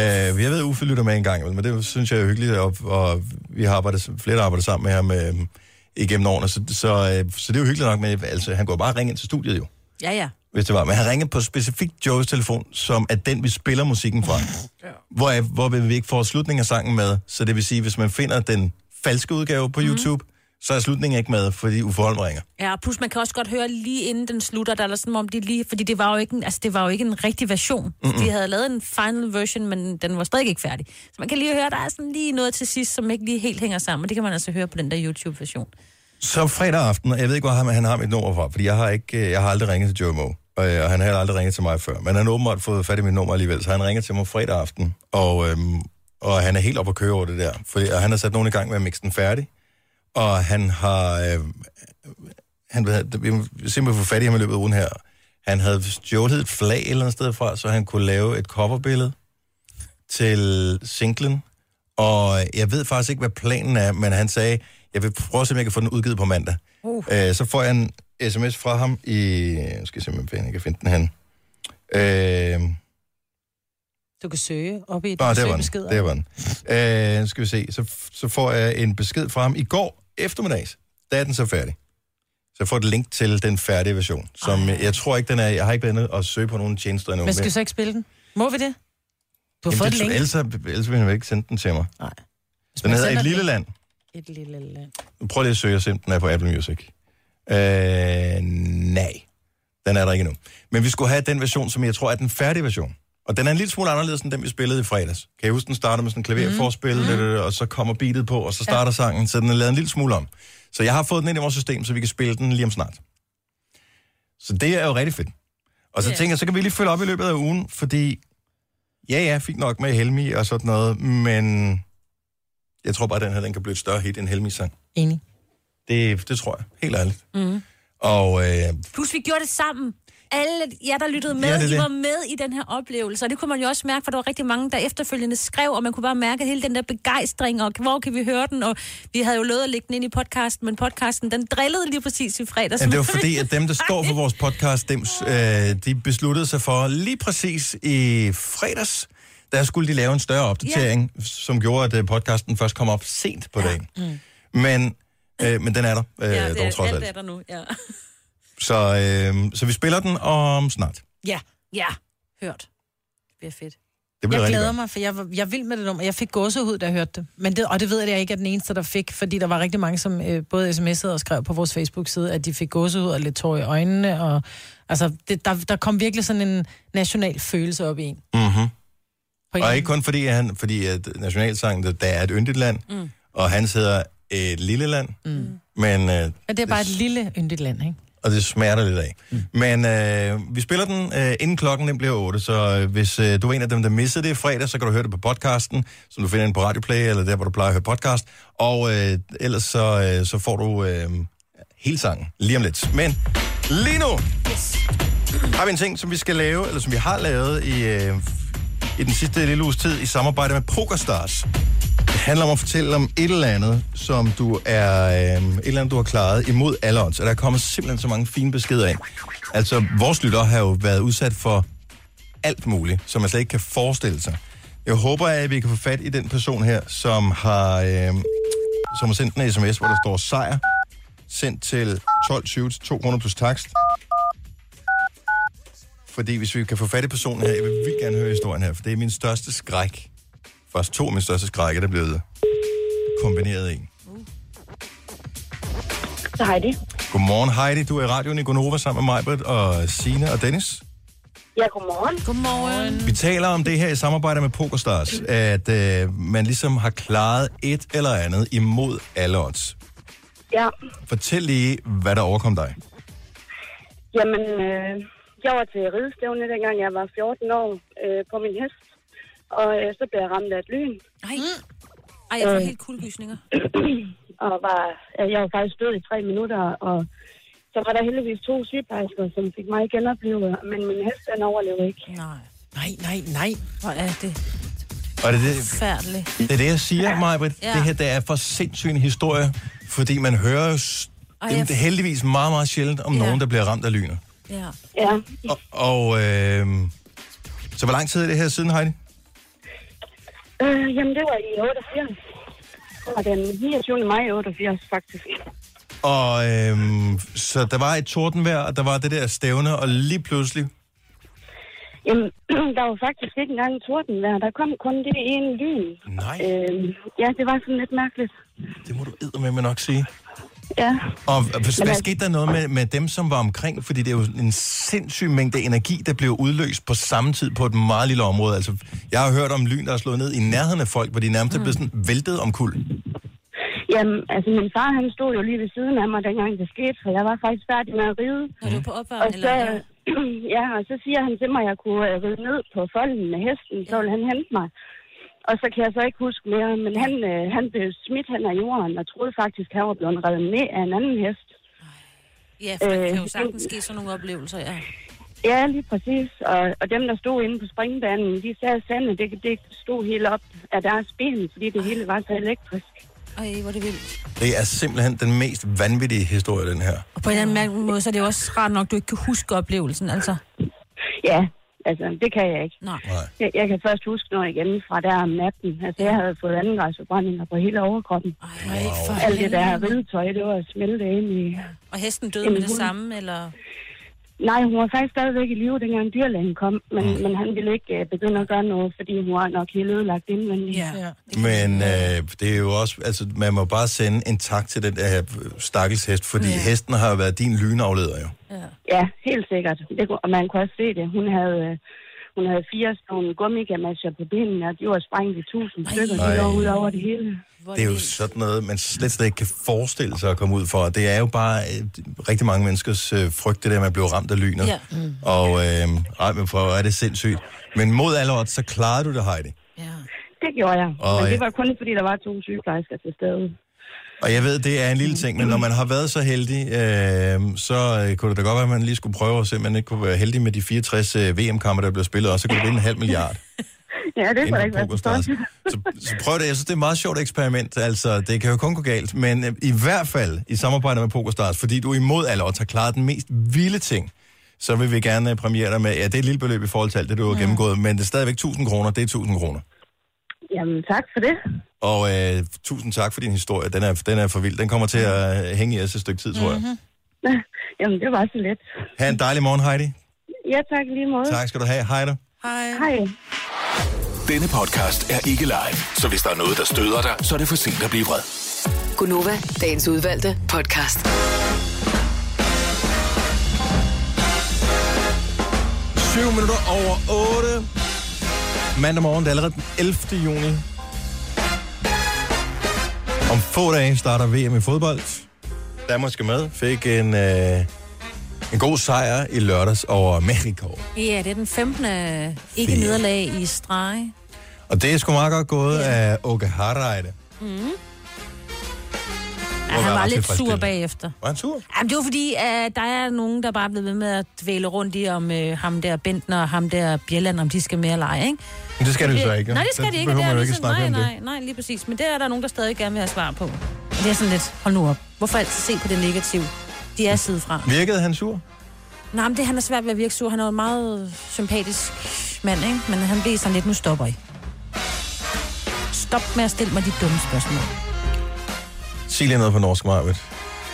jeg ved, at Uffe lytter med en gang, men det synes jeg er hyggeligt, og, og vi har arbejdet, flere der arbejder sammen med ham øh, igennem årene, så, så, øh, så det er jo hyggeligt nok, men altså, han går bare ringe ind til studiet jo, Ja, ja. Hvis det var. Men han ringede på specifikt Joe's telefon, som er den, vi spiller musikken fra. Hvor, jeg, hvor vi ikke får slutningen af sangen med, så det vil sige, hvis man finder den falske udgave på YouTube, så er slutningen ikke med, fordi Uffe Holm ringer. Ja, plus man kan også godt høre lige inden den slutter, der er sådan, om de lige, fordi det var jo ikke en, altså, det var jo ikke en rigtig version. Mm-hmm. De havde lavet en final version, men den var stadig ikke færdig. Så man kan lige høre, der er sådan lige noget til sidst, som ikke lige helt hænger sammen, og det kan man altså høre på den der YouTube-version. Så fredag aften, og jeg ved ikke, hvor han, han har mit nummer fra, fordi jeg har, ikke, øh, jeg har aldrig ringet til Joe Moe, og, øh, og han har aldrig ringet til mig før. Men han har åbenbart fået fat i mit nummer alligevel, så han ringer til mig fredag aften, og, øhm, og han er helt oppe at køre over det der, fordi, og han har sat nogen i gang med at mixe den færdig, og han har, øh, han vil, vi må simpelthen få fat i ham i løbet af ugen her. Han havde stjålet et flag et eller andet sted fra, så han kunne lave et coverbillede til singlen, og jeg ved faktisk ikke, hvad planen er, men han sagde, jeg vil prøve at se, om jeg kan få den udgivet på mandag. Uh. Øh, så får jeg en sms fra ham i... Jeg skal se, om jeg kan finde den hen. Øh, Du kan søge op i et Nå, der var den. Der var den. Øh, nu skal vi se. Så, så får jeg en besked fra ham i går eftermiddags. Der er den så færdig. Så jeg får et link til den færdige version, som jeg, jeg tror ikke, den er... Jeg har ikke været inde og søge på nogen tjenester endnu. Men skal vi så ikke spille den? Må vi det? Du har Jamen, fået det, et link. ellers, ellers vil han jo ikke sende den til mig. Nej. Hvis Den hedder Et Lille Land. Et lille land. Prøv lige at søge og se, om den er på Apple Music. Øh, nej, den er der ikke endnu. Men vi skulle have den version, som jeg tror er den færdige version. Og den er en lille smule anderledes end den, vi spillede i fredags. Kan I huske, den starter med sådan en klaverforspil, mm. og så kommer beatet på, og så starter ja. sangen, så den er lavet en lille smule om. Så jeg har fået den ind i vores system, så vi kan spille den lige om snart. Så det er jo rigtig fedt. Og så Ja. tænker jeg, så kan vi lige følge op i løbet af ugen, fordi ja, ja, fint nok med Helmi og sådan noget, men jeg tror bare, at den her den kan blive et større hit end Helmis sang. Enig. Det, det tror jeg, helt ærligt. Mm. Og øh, Plus, vi gjorde det sammen. Alle jer, der lyttede med, Ja, ja, det er I det. var med i den her oplevelse. Og det kunne man jo også mærke, for der var rigtig mange, der efterfølgende skrev, og man kunne bare mærke hele den der begejstring, og hvor kan vi høre den? Og vi havde jo lovet at lægge den ind i podcasten, men podcasten, den drillede lige præcis i fredags. jamen, det var fordi, at dem, der står for vores podcast, dem, øh, de besluttede sig for lige præcis i fredags, der skulle de lave en større opdatering, ja. som gjorde, at øh, podcasten først kom op sent på dagen. Mm. Men, øh, men den er der, øh, Ja, ja, det dog er, trods alt alt. er der nu, ja. Så, øh, så vi spiller den om snart. Ja. Ja, hørt. Det bliver fedt. Det bliver Jeg glæder godt. mig, for jeg, var- jeg vil med det nummer. Jeg fik gåsehud, da jeg hørte det. Men det, og det ved jeg, at jeg ikke er den eneste, der fik, fordi der var rigtig mange, som øh, både sms'ede og skrev på vores Facebook-side, at de fik gåsehud og lidt tår i øjnene. Og, altså, det, der, der kom virkelig sådan en national følelse op i en. Mm-hmm. Og ikke kun fordi, han, fordi at nationalsangen, der- der er et yndigt land, mm. og han hedder et lille land, mm. men, øh, Men det er bare et lille yndigt land, ikke? og det smerter lidt af. Mm. Men øh, vi spiller den, øh, inden klokken den bliver 8, så øh, hvis øh, du er en af dem, der missede det i fredag, så kan du høre det på podcasten, som du finder inde på Radioplay, eller der, hvor du plejer at høre podcast. Og øh, ellers så, øh, så får du øh, hele sangen lige om lidt. Men lige nu yes. har vi en ting, som vi skal lave, eller som vi har lavet i, øh, i den sidste lille uges tid i samarbejde med PokerStars. Det handler om at fortælle om et eller andet, som du er øh, et eller andet, du har klaret imod alle odds. Og der er kommet simpelthen så mange fine beskeder ind. Altså, vores lytter har jo været udsat for alt muligt, som man slet ikke kan forestille sig. Jeg håber, at vi kan få fat i den person her, som har, øh, som har sendt en sms, hvor der står sejr, sendt til 1220 til 200 plus takst. Fordi hvis vi kan få fat i personen her, jeg vil vildt gerne høre historien her, for det er min største skræk. Faktisk to af mine største skrække, der er blevet kombineret i en. Så Heidi. Godmorgen Heidi, du er i radioen i Gonova sammen med mig, Britt, og Sine og Dennis. Ja, godmorgen. Godmorgen. Vi taler om det her i samarbejde med PokerStars, at øh, man ligesom har klaret et eller andet imod alle odds. Ja, Fortæl lige, hvad der overkom dig. jamen, øh, jeg var til ridestævne, dengang jeg var 14 år øh, på min hest. Og øh, så blev jeg ramt af et lyn. Ej. Ej, jeg får helt kuldegysninger. og var, øh, jeg var faktisk død i tre minutter, og så var der heldigvis to sygeplejersker, som fik mig genoplevet, men min hest, den overlevede ikke. Nej. Nej, nej, nej. Hvor er det Og det er det, forfærdeligt. det, er det jeg siger, Majbrit. Ja. Det her det er for sindssyg en historie, fordi man hører jo s- Ej, det er heldigvis meget, meget sjældent om Ja. nogen, der bliver ramt af lynet. Ja. Ja, Og, og øh, så hvor lang tid er det her siden, Heidi? øh, jamen det var i 88. Det var den 29. maj 88, faktisk. Og øh, så der var et tordenvejr, og der var det der stævne, og lige pludselig, Jamen, der var faktisk ikke engang tordenvejr. Der kom kun det ene lyn. nej, Øh, ja, det var sådan lidt mærkeligt. det må du med nok sige. Ja, Og hvad, hvad altså- skete der noget med, med dem, som var omkring? Fordi det er jo en sindssyg mængde energi, der blev udløst på samme tid på et meget lille område. Altså, jeg har hørt om lyn, der er slået ned i nærheden af folk, hvor de nærmest er blevet sådan væltet om kul. jamen, altså min far, han stod jo lige ved siden af mig, dengang det skete, for jeg var faktisk færdig med at ride. Når du på opvarmen, eller? Ja. ja, og så siger han til mig, at jeg kunne øh, ride ned på folden med hesten, så vil han hente mig. Og så kan jeg så ikke huske mere, men han, øh, han blev smidt hen ad jorden, og troede faktisk, at han var blevet reddet ned af en anden hest. Ja, for der kan jo Øh, sagtens ske sådan nogle oplevelser, ja. Ja, lige præcis. Og, og dem, der stod inde på springbanen, de sagde, sandet, det, det stod helt op af deres ben, fordi det hele var så elektrisk. Ej, hvor det vildt. Det er simpelthen den mest vanvittige historie, den her. Og på en eller anden måde, så er det jo også rart nok, at du ikke kan huske oplevelsen, altså. Ja, altså, det kan jeg ikke. Nej. Jeg, jeg kan først huske noget igen fra der om natten. Altså, jeg havde fået andengradsforbrændinger på hele overkroppen. Ej, for Alt det der ridetøj, det var smeltet ind i... Og hesten døde med det samme, eller? Nej, hun var faktisk stadigvæk i live, dengang dyrlægen kom, men, Mm. men han ville ikke uh, begynde at gøre noget, fordi hun var nok helt ødelagt indvendigt. Ja. Ja. Men øh, det er jo også, altså man må bare sende en tak til den der her stakkels hest, fordi ja. hesten har jo været din lynafleder jo. Ja. Ja, helt sikkert. Det, kunne- og man kunne også se det. Hun havde, øh, hun havde fire sådan nogle gummigamasjer på benene, og de var sprængt i tusind stykker. De lå ud over det hele. Hvor Det er jo sådan noget, man slet, slet ikke kan forestille sig at komme ud for. Det er jo bare øh, rigtig mange menneskers øh, frygt, det der med at blive ramt af lynet. Ja. Mm. Og øh, ej, men for er det sindssygt. Men mod alle odds, så klarede du det, Heidi. Ja. Det gjorde jeg. Og, Men øh, det var kun fordi, der var to sygeplejersker til stede. Og jeg ved, det er en lille ting, men når man har været så heldig, øh, så øh, kunne det da godt være, at man lige skulle prøve at se, om man ikke kunne være heldig med de 64 øh, VM-kampe, der blev spillet, og så kunne du vinde en halv milliard. Ja, det kunne da ikke være så. Så, prøv det. Jeg synes, det er et meget sjovt eksperiment. Altså, det kan jo kun gå galt. Men øh, i hvert fald i samarbejde med PokerStars, fordi du er imod alle odds har klaret den mest vilde ting, så vil vi gerne øh, premiere dig med, ja, det er et lille beløb i forhold til alt det, du har gennemgået, men det er stadigvæk 1000 kroner, det er 1000 kroner. Jamen, tak for det. Og øh, tusind tak for din historie. Den er, den er for vild. Den kommer til at øh, hænge i os et stykke tid, tror jeg. Mm-hmm. Jamen, det var så let. Ha' en dejlig morgen, Heidi. Ja, tak lige måde. Tak skal du have. Hej du. Hej. Hej. Denne podcast er ikke live, så hvis der er noget, der støder dig, så er det for sent at blive vred. Gunova, dagens udvalgte podcast. 7 minutter over 8. Mandag morgen, det er allerede den 11. juni. Om få dage starter VM i fodbold. Danmark skal med. Fik en, øh, en god sejr i lørdags over Mexico. Ja, det er den 15. ikke nederlag i streg. Og det er sgu meget godt gået af Åke Harreide. Mm. Ja, han var lidt sur bagefter. Var han sur? Jamen, det var fordi, at der er nogen, der bare er blevet ved med at dvæle rundt i, om øh, ham der Bentner og ham der Bjelland, om de skal mere lege, ikke? Men det skal det jo så ikke. Nej, det skal Der de ikke. Det er jo ikke ligesom, snakke nej, det. nej, nej, lige præcis. Men det er der nogen, der stadig gerne vil have svar på. Og Det er sådan lidt, hold nu op. Hvorfor altid se på det negative? De er side fra. Virkede han sur? Nej, men det han er svært ved at virke sur. Han er jo en meget sympatisk mand, ikke? Men han bliver sådan lidt, nu stopper I. Stop med at stille mig de dumme spørgsmål. Sig lige noget på norsk, Marvitt.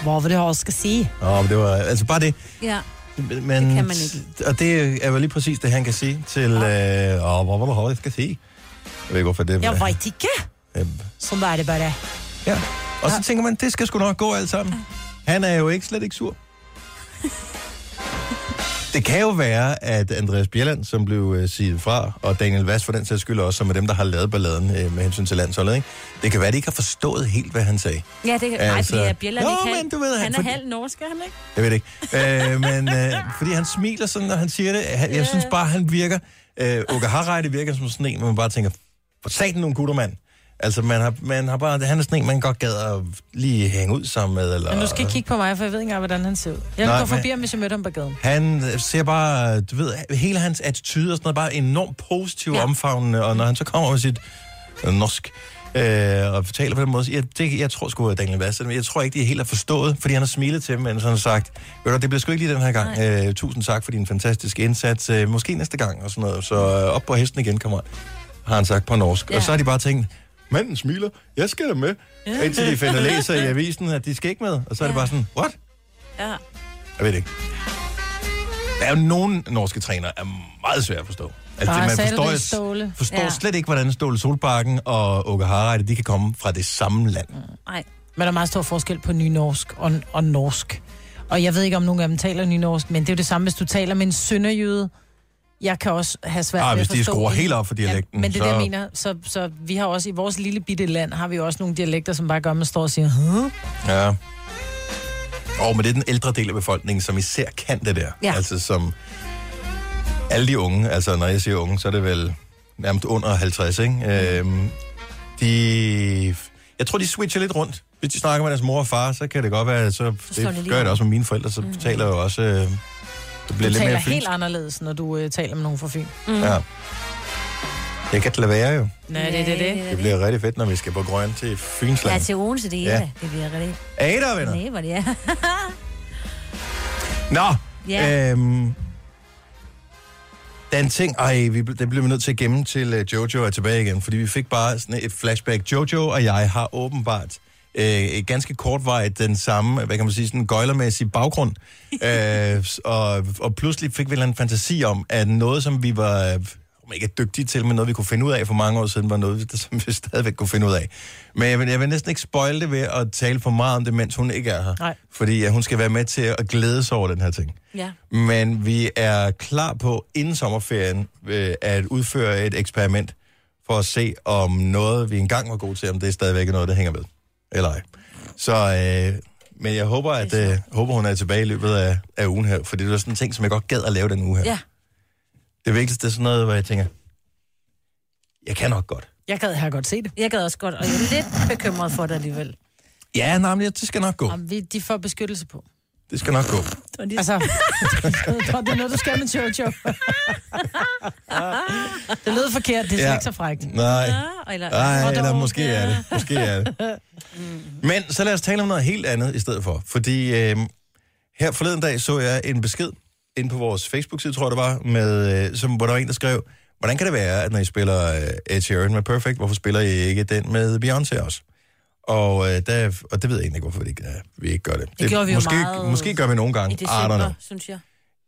Hvor vil det også skal sige? Åh, men det var altså bare det. Ja. Men, Det kan man ikke. Og det er jo lige præcis det, han kan sige til... Øh, åh, hvor var det hårdt, jeg skal sige? Jeg ved ikke, hvorfor det Jeg vet ikke. Øh, Sådan er det bare. Ja. Og så tænker man, det skal sgu nok gå alt sammen. Han er jo ikke slet ikke sur. Det kan jo være, at Andreas Bjelland, som blev øh, siget fra, og Daniel Vass for den sags skyld også, som er dem, der har lavet balladen øh, med hensyn til landsholdet, ikke? det kan være, at de ikke har forstået helt, hvad han sagde. Ja, det kan... Nej, Altså- fordi er Bjelland Nå, ikke men du ved, han- han er fordi- halv norsk, er han ikke? Jeg ved det ikke. Øh, men øh, fordi han smiler sådan, når han siger det. Han, jeg synes bare, han virker... Øh, Åke Harreide virker som sådan en, hvor man bare tænker, for satan nogle gutter, mand. Altså, man har, man har bare, han er sådan en, man godt gad at lige hænge ud sammen med. Eller, Men nu skal I kigge på mig, for jeg ved ikke engang, hvordan han ser ud. Jeg kan gå forbi ham, hvis jeg mødte ham på gaden. Han ser bare, du ved, hele hans attitude og sådan noget, bare enormt positiv ja. omfavnende, og når han så kommer med sit øh, norsk, øh, og fortæller på den måde, jeg, det, jeg tror sgu, at Daniel Vasse, men jeg tror ikke, de helt har forstået, fordi han har smilet til dem, men så har han sagt, ved du, det bliver sgu ikke lige den her gang. Øh, tusind tak for din fantastiske indsats. Øh, måske næste gang, og sådan noget. Så øh, op på hesten igen, kammerat, har han sagt på norsk. Ja. Og så har de bare tænkt, manden smiler, jeg skal da med. Ja. Indtil de finder læser i avisen, at de skal ikke med. Og så er det bare sådan, what? Ja. Jeg ved det ikke. Der er jo nogle norske trænere, er meget svære at forstå. Altså, Bare man forstår, det, Ståle. forstår Ja. ja. slet ikke, hvordan Ståle Solbakken og Åke Harreide, de kan komme fra det samme land. Nej. Men der er meget stor forskel på nynorsk og, og norsk. Og jeg ved ikke, om nogen af dem taler nynorsk, men det er jo det samme, hvis du taler med en sønderjyde. Jeg kan også have svært Ah, ved hvis at de forstå skruer en- helt op for dialekten, Ja, men det er så- det, jeg mener. Så, så vi har også i vores lille bitte land, har vi også nogle dialekter, som bare gør, at man står og siger, Huh? Ja. Og men det er den ældre del af befolkningen, som især kan det der. Ja. Altså som alle de unge, altså når jeg siger unge, så er det vel nærmest under 50, ikke? Øhm, de... Jeg tror, de switcher lidt rundt. Hvis de snakker med deres mor og far, så kan det godt være, så de det gør jeg det også med mine forældre, så mm. taler jeg jo også... Øh, det Du bliver lidt taler mere helt anderledes, når du øh, taler med nogen fra Fyn. Ja. Jeg kan ikke lade være jo. Nej, det er det, det. Det bliver rigtig fedt, når vi skal på grøn til Fynsland. Ja, til Odense, det er Ja. Det bliver rigtig... Er I der, venner? Nej, hvor det er. Nå, Ja. øhm, den ting, ej, vi, den bliver vi nødt til at gemme til uh, Jojo er tilbage igen, fordi vi fik bare sådan et flashback. Jojo og jeg har åbenbart øh, ganske kortvarigt den samme, hvad kan man sige, sådan gøjlermæssig baggrund. øh, og, og pludselig fik vi en eller anden fantasi om, at noget, som vi var om ikke er dygtige til, men noget, vi kunne finde ud af for mange år siden, var noget, som vi stadigvæk kunne finde ud af. Men jeg vil, jeg vil næsten ikke spoil det ved at tale for meget om det, mens hun ikke er her. Nej. Fordi uh, hun skal være med til at glæde sig over den her ting. Ja. Men vi er klar på inden sommerferien øh, at udføre et eksperiment for at se, om noget, vi engang var gode til, om det stadigvæk er noget, der hænger ved. Eller ej. Så, øh, men jeg håber, at øh, håber, hun er tilbage i løbet af, af ugen her, for det er sådan en ting, som jeg godt gad at lave den uge her. Ja. Det vigtigste er sådan noget, hvor jeg tænker, jeg kan nok godt. Jeg gad have godt se det. Jeg gad også godt, og jeg er lidt bekymret for det alligevel. Ja, nej, men det skal nok gå. Om vi, de får beskyttelse på. Det skal nok gå. Altså, det er noget, du skal med Jojo. det lød forkert, det er slet Ja. ikke så frækt. Nej. Eller, Nej, Og eller dog, måske er det. Måske er det. Men så lad os tale om noget helt andet i stedet for. Fordi øh, her forleden dag så jeg en besked ind på vores Facebook-side, tror jeg det var, med, øh, som, hvor der var en, der skrev, hvordan kan det være, at når I spiller øh, Ed Sheeran med Perfect, hvorfor spiller I ikke den med Beyoncé også? Og, øh, der, og det ved jeg egentlig ikke, hvorfor vi ikke, øh, vi ikke gør det. Det gjorde vi jo måske, meget Måske gør vi nogle gange. I december, synes jeg.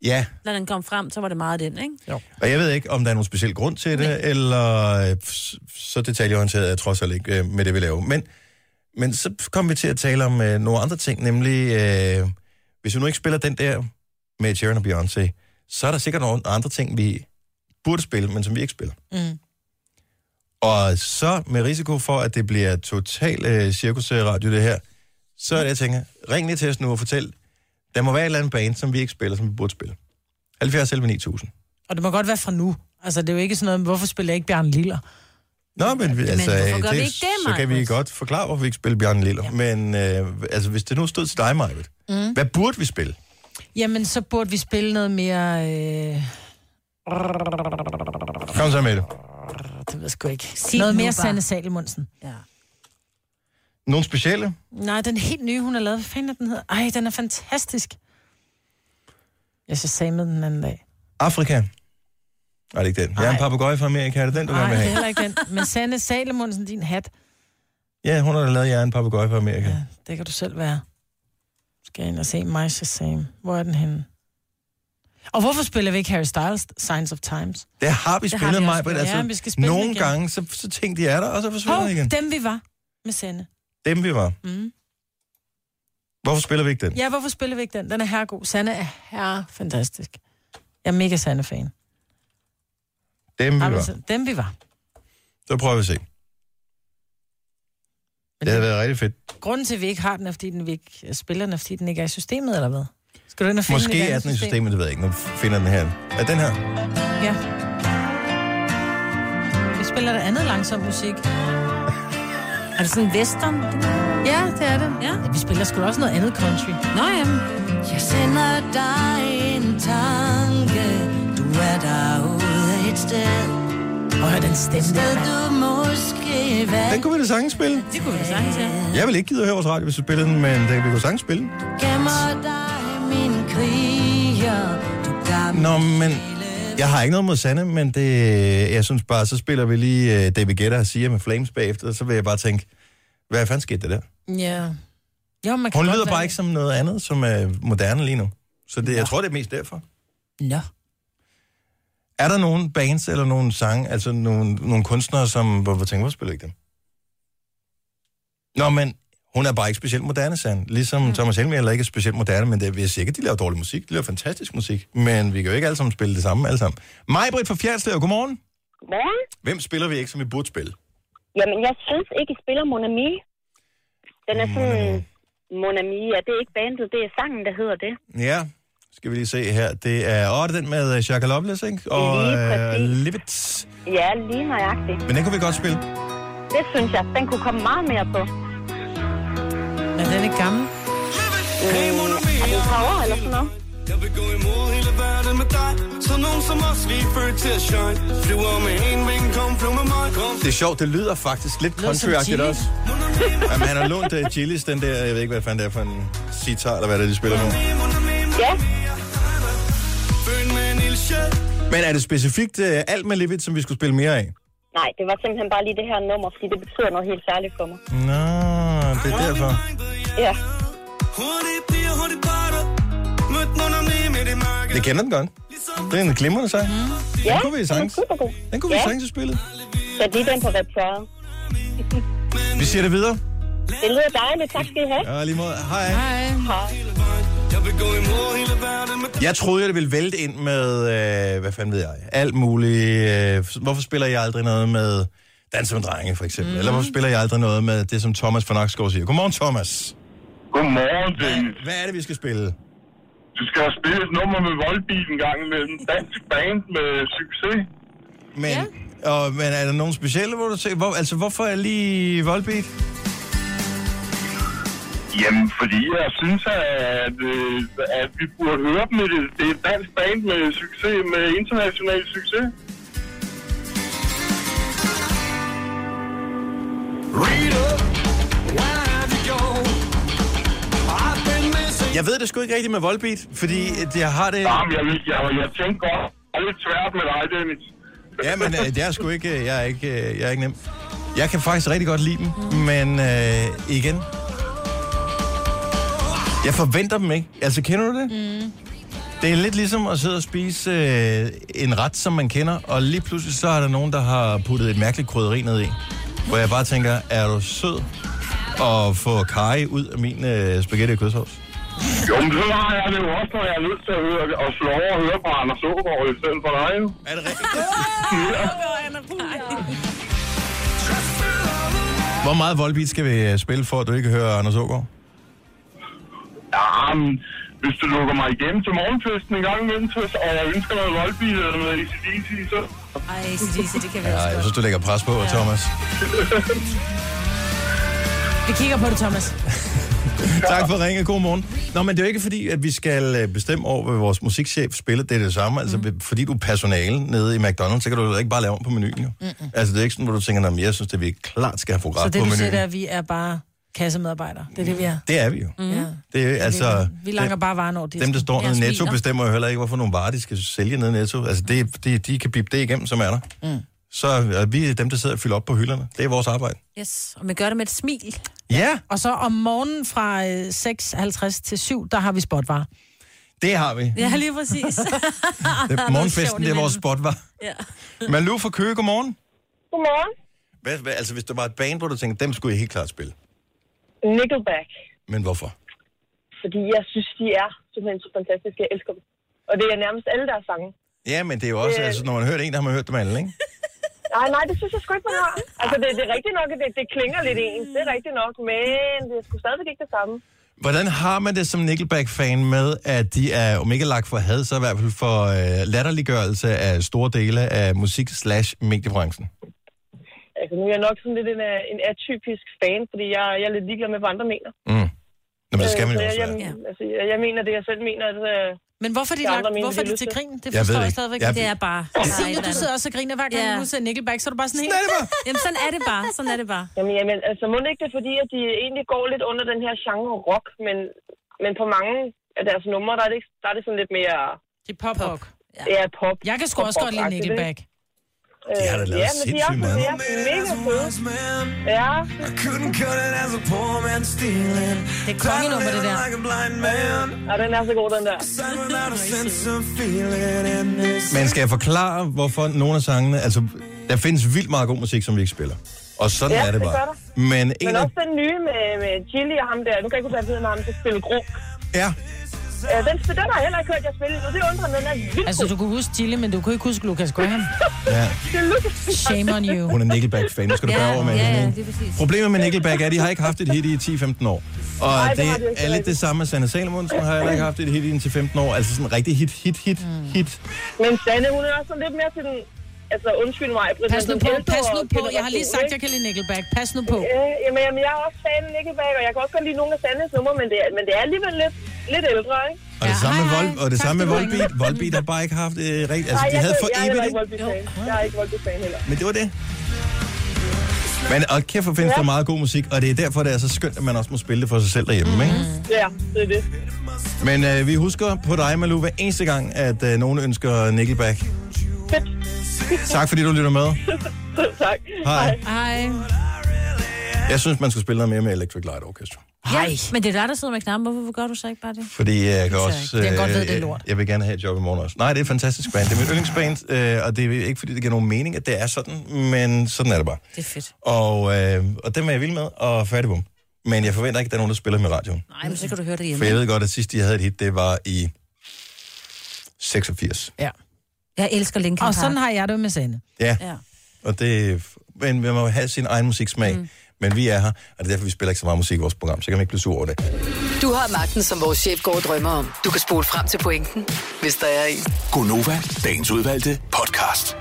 Ja, Når den kom frem, så var det meget den, ikke? Jo. og jeg ved ikke, om der er nogen speciel grund til det, eller øh, så detaljeorienteret er jeg trods alt ikke øh, med det, vi laver. Men, men så kom vi til at tale om øh, nogle andre ting, nemlig, øh, hvis vi nu ikke spiller den der med Sharon og Beyoncé, så er der sikkert nogle andre ting, vi burde spille, men som vi ikke spiller. Mm. Og så med risiko for, at det bliver total øh, cirkusradio det her, så er det, jeg tænker, ring lige til os nu og fortæl, der må være et eller andet band, som vi ikke spiller, som vi burde spille. 70 11 9000. Og det må godt være fra nu. Altså, det er jo ikke sådan noget, hvorfor spiller jeg ikke Bjørn Liller? Nå, men, men altså, gør det, vi ikke det, så kan vi godt forklare, hvorfor vi ikke spiller Bjørn Liller. Ja. Men øh, altså, hvis det nu stod til dig, Majbet, mm. hvad burde vi spille? Jamen, så burde vi spille noget mere... Øh... Kom så med det. Det ved jeg sgu ikke. Sig noget mere. Sanne Salmonsen. Ja. Nogle specielle? Nej, den helt nye, hun har lavet. Hvad fanden er den hedder? Ej, den er fantastisk. Jeg så sagde med den anden dag. Afrika? Nej, det er ikke den. Jeg er en Ej. papegøje fra Amerika. Er det den, du Nej, gerne vil det er have? heller ikke den. Men Sanne Salomonsen, din hat, Ja, hun har da lavet, jeg er en papegøje fra Amerika. ja, det kan du selv være. Skal jeg ind og se mig Shazam. Hvor er den henne? Og hvorfor spiller vi ikke Harry Styles Signs of Times? Det har vi Det har spillet, mig, men altså, Ja, vi skal spille nogle igen. gange, så, så tænkte de er der, og så forsvinder Hov, igen. dem vi var med Sanne. Dem vi var. Mm. Hvorfor spiller vi ikke den? Ja, hvorfor spiller vi ikke den? Den er herregod. Sanne er her fantastisk. Jeg er mega Sanne-fan. Dem vi var. Altså, dem vi var. Så prøver vi at se. Det havde været rigtig fedt. Grunden til, at vi ikke har den, er, fordi den, vi ikke spiller den, er, fordi den ikke er i systemet, eller hvad? Skal du ind og finde Måske er den i system? systemet, det ved jeg ikke. Nu finder den her. Er den her? Ja. Vi spiller der andet langsom musik. Er det sådan en western? Ja, det er det. Ja. ja vi spiller sgu også noget andet country. Nå, jamen. Jeg sender dig en tanke Du er derude et sted Og hør den stemme Sted der. du måske valgte Den kunne vi da sagtens spille. Det kunne vi da sagtens, ja. Jeg vil ikke gide at høre vores radio, hvis vi spillede den, men det, vi kunne sagtens spille den. Gemmer dig Nå, men jeg har ikke noget mod Sanne, men det, jeg synes bare, så spiller vi lige uh, David Guetta og siger med Flames bagefter, så vil jeg bare tænke, hvad fanden skete der der? Ja. Jo, man kan Hun lyder bare ikke som noget andet, som er moderne lige nu. Så det, jeg tror, det er mest derfor. Nå. Er der nogen bands eller nogen sange, altså nogle, nogle kunstnere, som, hvor vi tænker, hvor spiller ikke dem? Nå, men hun er bare ikke specielt moderne, Sand. Ligesom mm. Thomas Helmi heller ikke er specielt moderne, men det, jeg siger ikke, at de laver dårlig musik. De laver fantastisk musik, men vi kan jo ikke alle sammen spille det samme alle sammen. Majbrit fra Fjerdslev, godmorgen. Godmorgen. Hvem spiller vi ikke, som vi burde spille? Jamen, jeg synes ikke, I spiller Mon Ami. Den er sådan... Mon Ami, ja, det er ikke bandet, det er sangen, der hedder det. Ja, skal vi lige se her. Det er, åh, det er den med Shaka Loveless, ikke? Og Lige uh, præcis. Live It. Ja, lige nøjagtigt. Men den kunne vi godt spille. Det synes jeg, den kunne komme meget mere på. Er den ikke gammel? Mm, er det et par år eller sådan noget? Jeg vil gå imod hele verden med dig Så nogen som os, vi er født til at shine Flyver med en ving, kom, flyv med mig kom. Det er sjovt, det lyder faktisk lidt countryagtigt også. Jamen, han har lånt uh, Chili's, den der, jeg ved ikke, hvad fanden det er for en sitar, eller hvad det er, de spiller nu. Ja, Men er det specifikt uh, alt med Live It, som vi skulle spille mere af? Nej, det var simpelthen bare lige det her nummer, fordi det betyder noget helt særligt for mig. Nå, det er derfor. Ja, Jeg kender den godt. Det er en glimrende sang. Den ja kunne vi den er sange. Den kunne vi ja, sange til spillet. så lige den på repertoire. Vi siger det videre. Det lyder dejligt, tak skal I have. Ja, lige måde. Hej. Hej. Hej. Jeg Jeg troede, det ville vælte ind med, øh, hvad fanden ved jeg, alt muligt. Øh, hvorfor spiller jeg aldrig noget med Danser med drenge, for eksempel? Mm. Eller hvorfor spiller jeg aldrig noget med det, som Thomas von Oxgaard siger? Godmorgen, Thomas. Godmorgen, Dennis. Hvad er det, vi skal spille? Du skal have spillet et nummer med Voldbeat en gang med en dansk band med succes. Men, ja. og, men er der nogen specielle, hvor du ser, hvor, altså hvorfor er lige Volbeat? Jamen, fordi jeg synes, at, øh, at vi burde høre dem. Det, det er et dansk band med succes, med international succes. Jeg ved det sgu ikke rigtigt med Volbeat, fordi det, jeg har det... Jamen, jeg, jeg, jeg tænkte godt, det er lidt svært med dig, Dennis. Ja, men øh, det er sgu ikke, øh, jeg er ikke, jeg er ikke nem. Jeg kan faktisk rigtig godt lide dem, men øh, igen... Jeg forventer dem ikke. Altså, kender du det? Mm. Det er lidt ligesom at sidde og spise øh, en ret, som man kender, og lige pludselig så er der nogen, der har puttet et mærkeligt krydderi ned i. Hvor jeg bare tænker, er du sød at få kaj ud af min øh, spaghetti og kødsovs? Jo, men så har jeg det jo også, når jeg er nødt til at, høre, at slå over og høre på Anders Ågaard i stedet for dig. jo. Er det rigtigt? Hvor meget voldbeat skal vi øh, spille for, at du ikke hører Anders Ågaard? Ja, men hvis du lukker mig igennem til morgenfesten en gang imellem, så- og jeg ønsker noget voldbil eller noget ACDC, så... Ej, ACDC, det kan vi Ja, også jeg synes, du lægger pres på, ja. Thomas. Vi kigger på det, Thomas. Tak for ringe. God morgen. Nå, men det er jo ikke fordi, at vi skal øh, bestemme over, hvad vores musikchef spiller. Det er det samme. Altså, Mm. fordi du er personale nede i McDonald's, så kan du jo ikke bare lave om på menuen, jo. Mm-mm. Altså, det er ikke sådan, hvor du tænker, at jeg synes, at vi klart skal have Så det, på du siger, menuen. det er, at vi er bare kassemedarbejdere. Det er det, vi er. Det er vi jo. Mm. Ja. Det er, altså, Vi langer bare varen over disken. dem, der står nede i Netto, bestemmer jo heller ikke, hvorfor nogle varer, de skal sælge nede i Netto. Altså, det, det, de kan bippe det igennem, som er der. Mm. Så er vi dem, der sidder og fylder op på hylderne. Det er vores arbejde. Yes, og man gør det med et smil. Ja. Og så om morgenen fra øh, 6.50 til 7, der har vi spotvar. Det har vi. Ja, lige præcis. Det er morgenfesten, det er vores spot, var. Ja. Malou fra Køge, godmorgen. Godmorgen. Hvad, hvad, altså, hvis der var et band, hvor du tænkte, dem skulle jeg helt klart spille. Nickelback. Men hvorfor? Fordi jeg synes, de er simpelthen så fantastiske. Jeg elsker dem. Og det er nærmest alle deres sange. Ja, men det er jo også, Øh. altså, når man har hørt en, der har man hørt dem alle, ikke? Nej, nej, det synes jeg sgu ikke, man har. Altså, det, det er rigtigt nok, det, det klinger lidt ens. Det er rigtigt nok, men det er sgu stadigvæk ikke det samme. Hvordan har man det som Nickelback-fan med, at de er, om ikke lagt for had, så i hvert fald for øh, latterliggørelse af store dele af musik-slash-mediebranchen? Altså, nu er jeg nok sådan lidt en, øh, en atypisk fan, fordi jeg, jeg er lidt ligeglad med, hvad andre mener. Mm. Nå, men det skal Øh, man så jo jeg, også jeg, altså, jeg, jeg mener det, jeg selv mener. At, øh, Men hvorfor er de, lagt, mener, hvorfor er de til grin? Det Jeg ved forstår det jeg ikke. stadigvæk Jeg- ikke. Det er bare... Signe, du sidder også og griner hver gang, Ja. ja. du ser Nickelback, så er du bare sådan helt... Sådan er det bare. Jamen, sådan er det bare. Sådan er det bare. Jamen, jamen, altså, må det ikke det fordi, at de egentlig går lidt under den her genre rock, men, men på mange af deres numre, der er det, der er det sådan lidt mere... Det er pop-rock. Ja, pop. Jeg kan sgu også godt lide Nickelback. ikke? De har da lavet ja, men de er, sindssygt meget. de er mega fede. Ja. Det er kongenummer, det der. ja, den er så god, den der. Men skal jeg forklare, hvorfor nogle af sangene... Altså, der findes vildt meget god musik, som vi ikke spiller. Og sådan Ja, er det det bare. gør der. Men en Men af... også den nye med, med Chili og ham der. Nu kan jeg ikke huske, hvad han hedder, men ham der spiller gro. Ja. Ja, den, den har jeg heller ikke hørt, jeg spille, og det undrer mig, den er vildt Altså, du kunne huske Chile, men du kunne ikke huske Lucas Graham. Ja. Det er Lucas. Shame on you. Hun er Nickelback-fan. Nu skal du Ja, bære over med ja, hende. ja, det er præcis. Problemet med Nickelback er, at de har ikke haft et hit i 10-15 år. Og Nej, det det har de ikke, er lidt det samme med Sanne Salomonsen, har heller ikke haft et hit i til 15 år. Altså sådan en rigtig hit, hit, hit, Mm. hit. Men Sanne, hun er også sådan lidt mere til den... Altså, undskyld mig, Britt, Pas nu på, pas nu på. Jeg har lige sagt, generation, jeg kan lide Nickelback. Pas nu på. Øh, jamen, jamen, jeg er også fan af Nickelback, og jeg kan også godt lide nogle af Sandes numre, men det er, men det er alligevel lidt, lidt ældre, ikke? Og det samme med hej. og det Tak samme med. Volbeat. Volbeat har bare ikke haft øh, rigtigt. Altså, Nej, de jeg, havde for jeg er evigt, ikke ikke? Volbeat-fan. Jeg er ikke Volbeat-fan heller. Men det var det. Men og kæft, hvor findes Ja. der meget god musik, og det er derfor, det er så skønt, at man også må spille det for sig selv derhjemme, ikke? Ja, det er det. Men øh, vi husker på dig, Malou, hver eneste gang, at øh, nogen ønsker Nickelback. Fedt. Tak fordi du lytter med. tak. Hej. Hej. Jeg synes, man skulle spille noget mere med Electric Light Orchestra. Ja, men det er dig, der sidder med knappen. Hvorfor gør du så ikke bare det? Fordi jeg kan Det også... Jeg godt ved, det er øh, lort. Jeg vil gerne have et job i morgen også. Nej, det er et fantastisk band. Det er mit yndlingsband, øh, og det er ikke, fordi det giver nogen mening, at det er sådan, men sådan er det bare. Det er fedt. Og, øh, og dem er jeg vild med, og færdig bum. Men jeg forventer ikke, at der er nogen, der spiller med radioen. Nej, men så kan du høre det hjemme. For jeg ved godt, at sidst jeg havde et hit, det var i 86. Ja. Jeg elsker Linkin Og Park. sådan har jeg det med Sanne. Ja, Ja. og det... Men man må have sin egen musiksmag. Mm. Men vi er her, og det er derfor, vi spiller ikke så meget musik i vores program, så kan man ikke blive sur over det. Du har magten, som vores chef går og drømmer om. Du kan spole frem til pointen, hvis der er en. Gonova, dagens udvalgte podcast.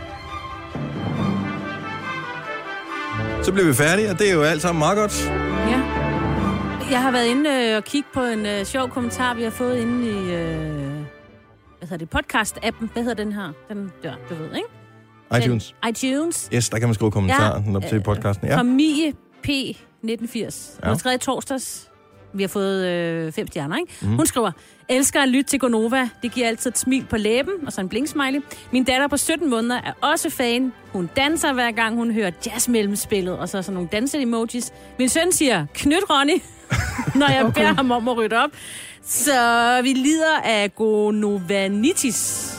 Så bliver vi færdige, og det er jo alt sammen meget godt. Ja. Jeg har været inde øh, og kigge på en øh, sjov kommentar, vi har fået inde i øh, hvad hedder det, podcast-appen. Hvad hedder den her? Den der, du ved, ikke? iTunes. Den, iTunes. Yes, der kan man skrive kommentarer ja, op til øh, podcasten. Ja. Fra Mie P. 1980. Hun Ja. har skrevet i torsdags. Vi har fået øh, fem stjerner, ikke? Mm. Hun skriver, elsker at lytte til Gonova. Det giver altid et smil på læben, og så en blinksmiley. Min datter på 17 måneder er også fan. Hun danser hver gang, hun hører jazz mellemspillet, og så sådan nogle danse-emojis. Min søn siger, knyt Ronny. når jeg okay. beder ham om at rydde op. Så vi lider af gonovanitis.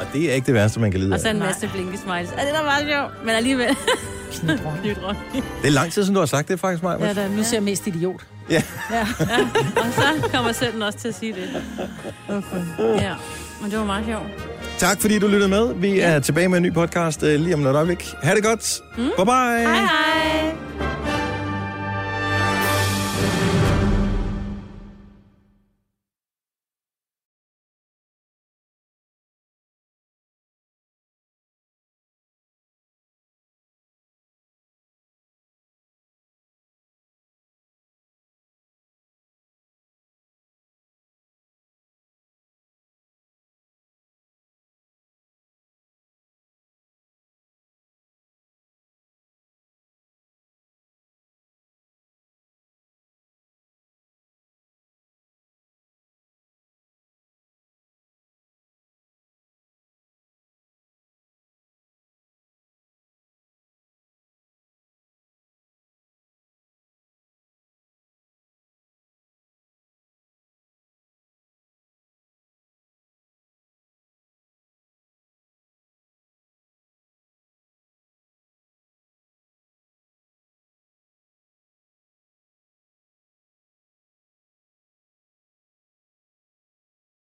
Og det er ikke det værste, man kan lide Og så en masse blinkesmiles. Er det da meget sjovt? Men alligevel. Det er lang tid siden, du har sagt det faktisk, Maja. Ja, da, nu ser jeg mest idiot. Ja. Ja. ja. Og så kommer selv også til at sige det. Ja, men det var meget sjovt. Tak fordi du lyttede med. Vi er tilbage med en ny podcast øh, lige om et øjeblik. Ha' det godt. Mm. Bye bye. Hej hej.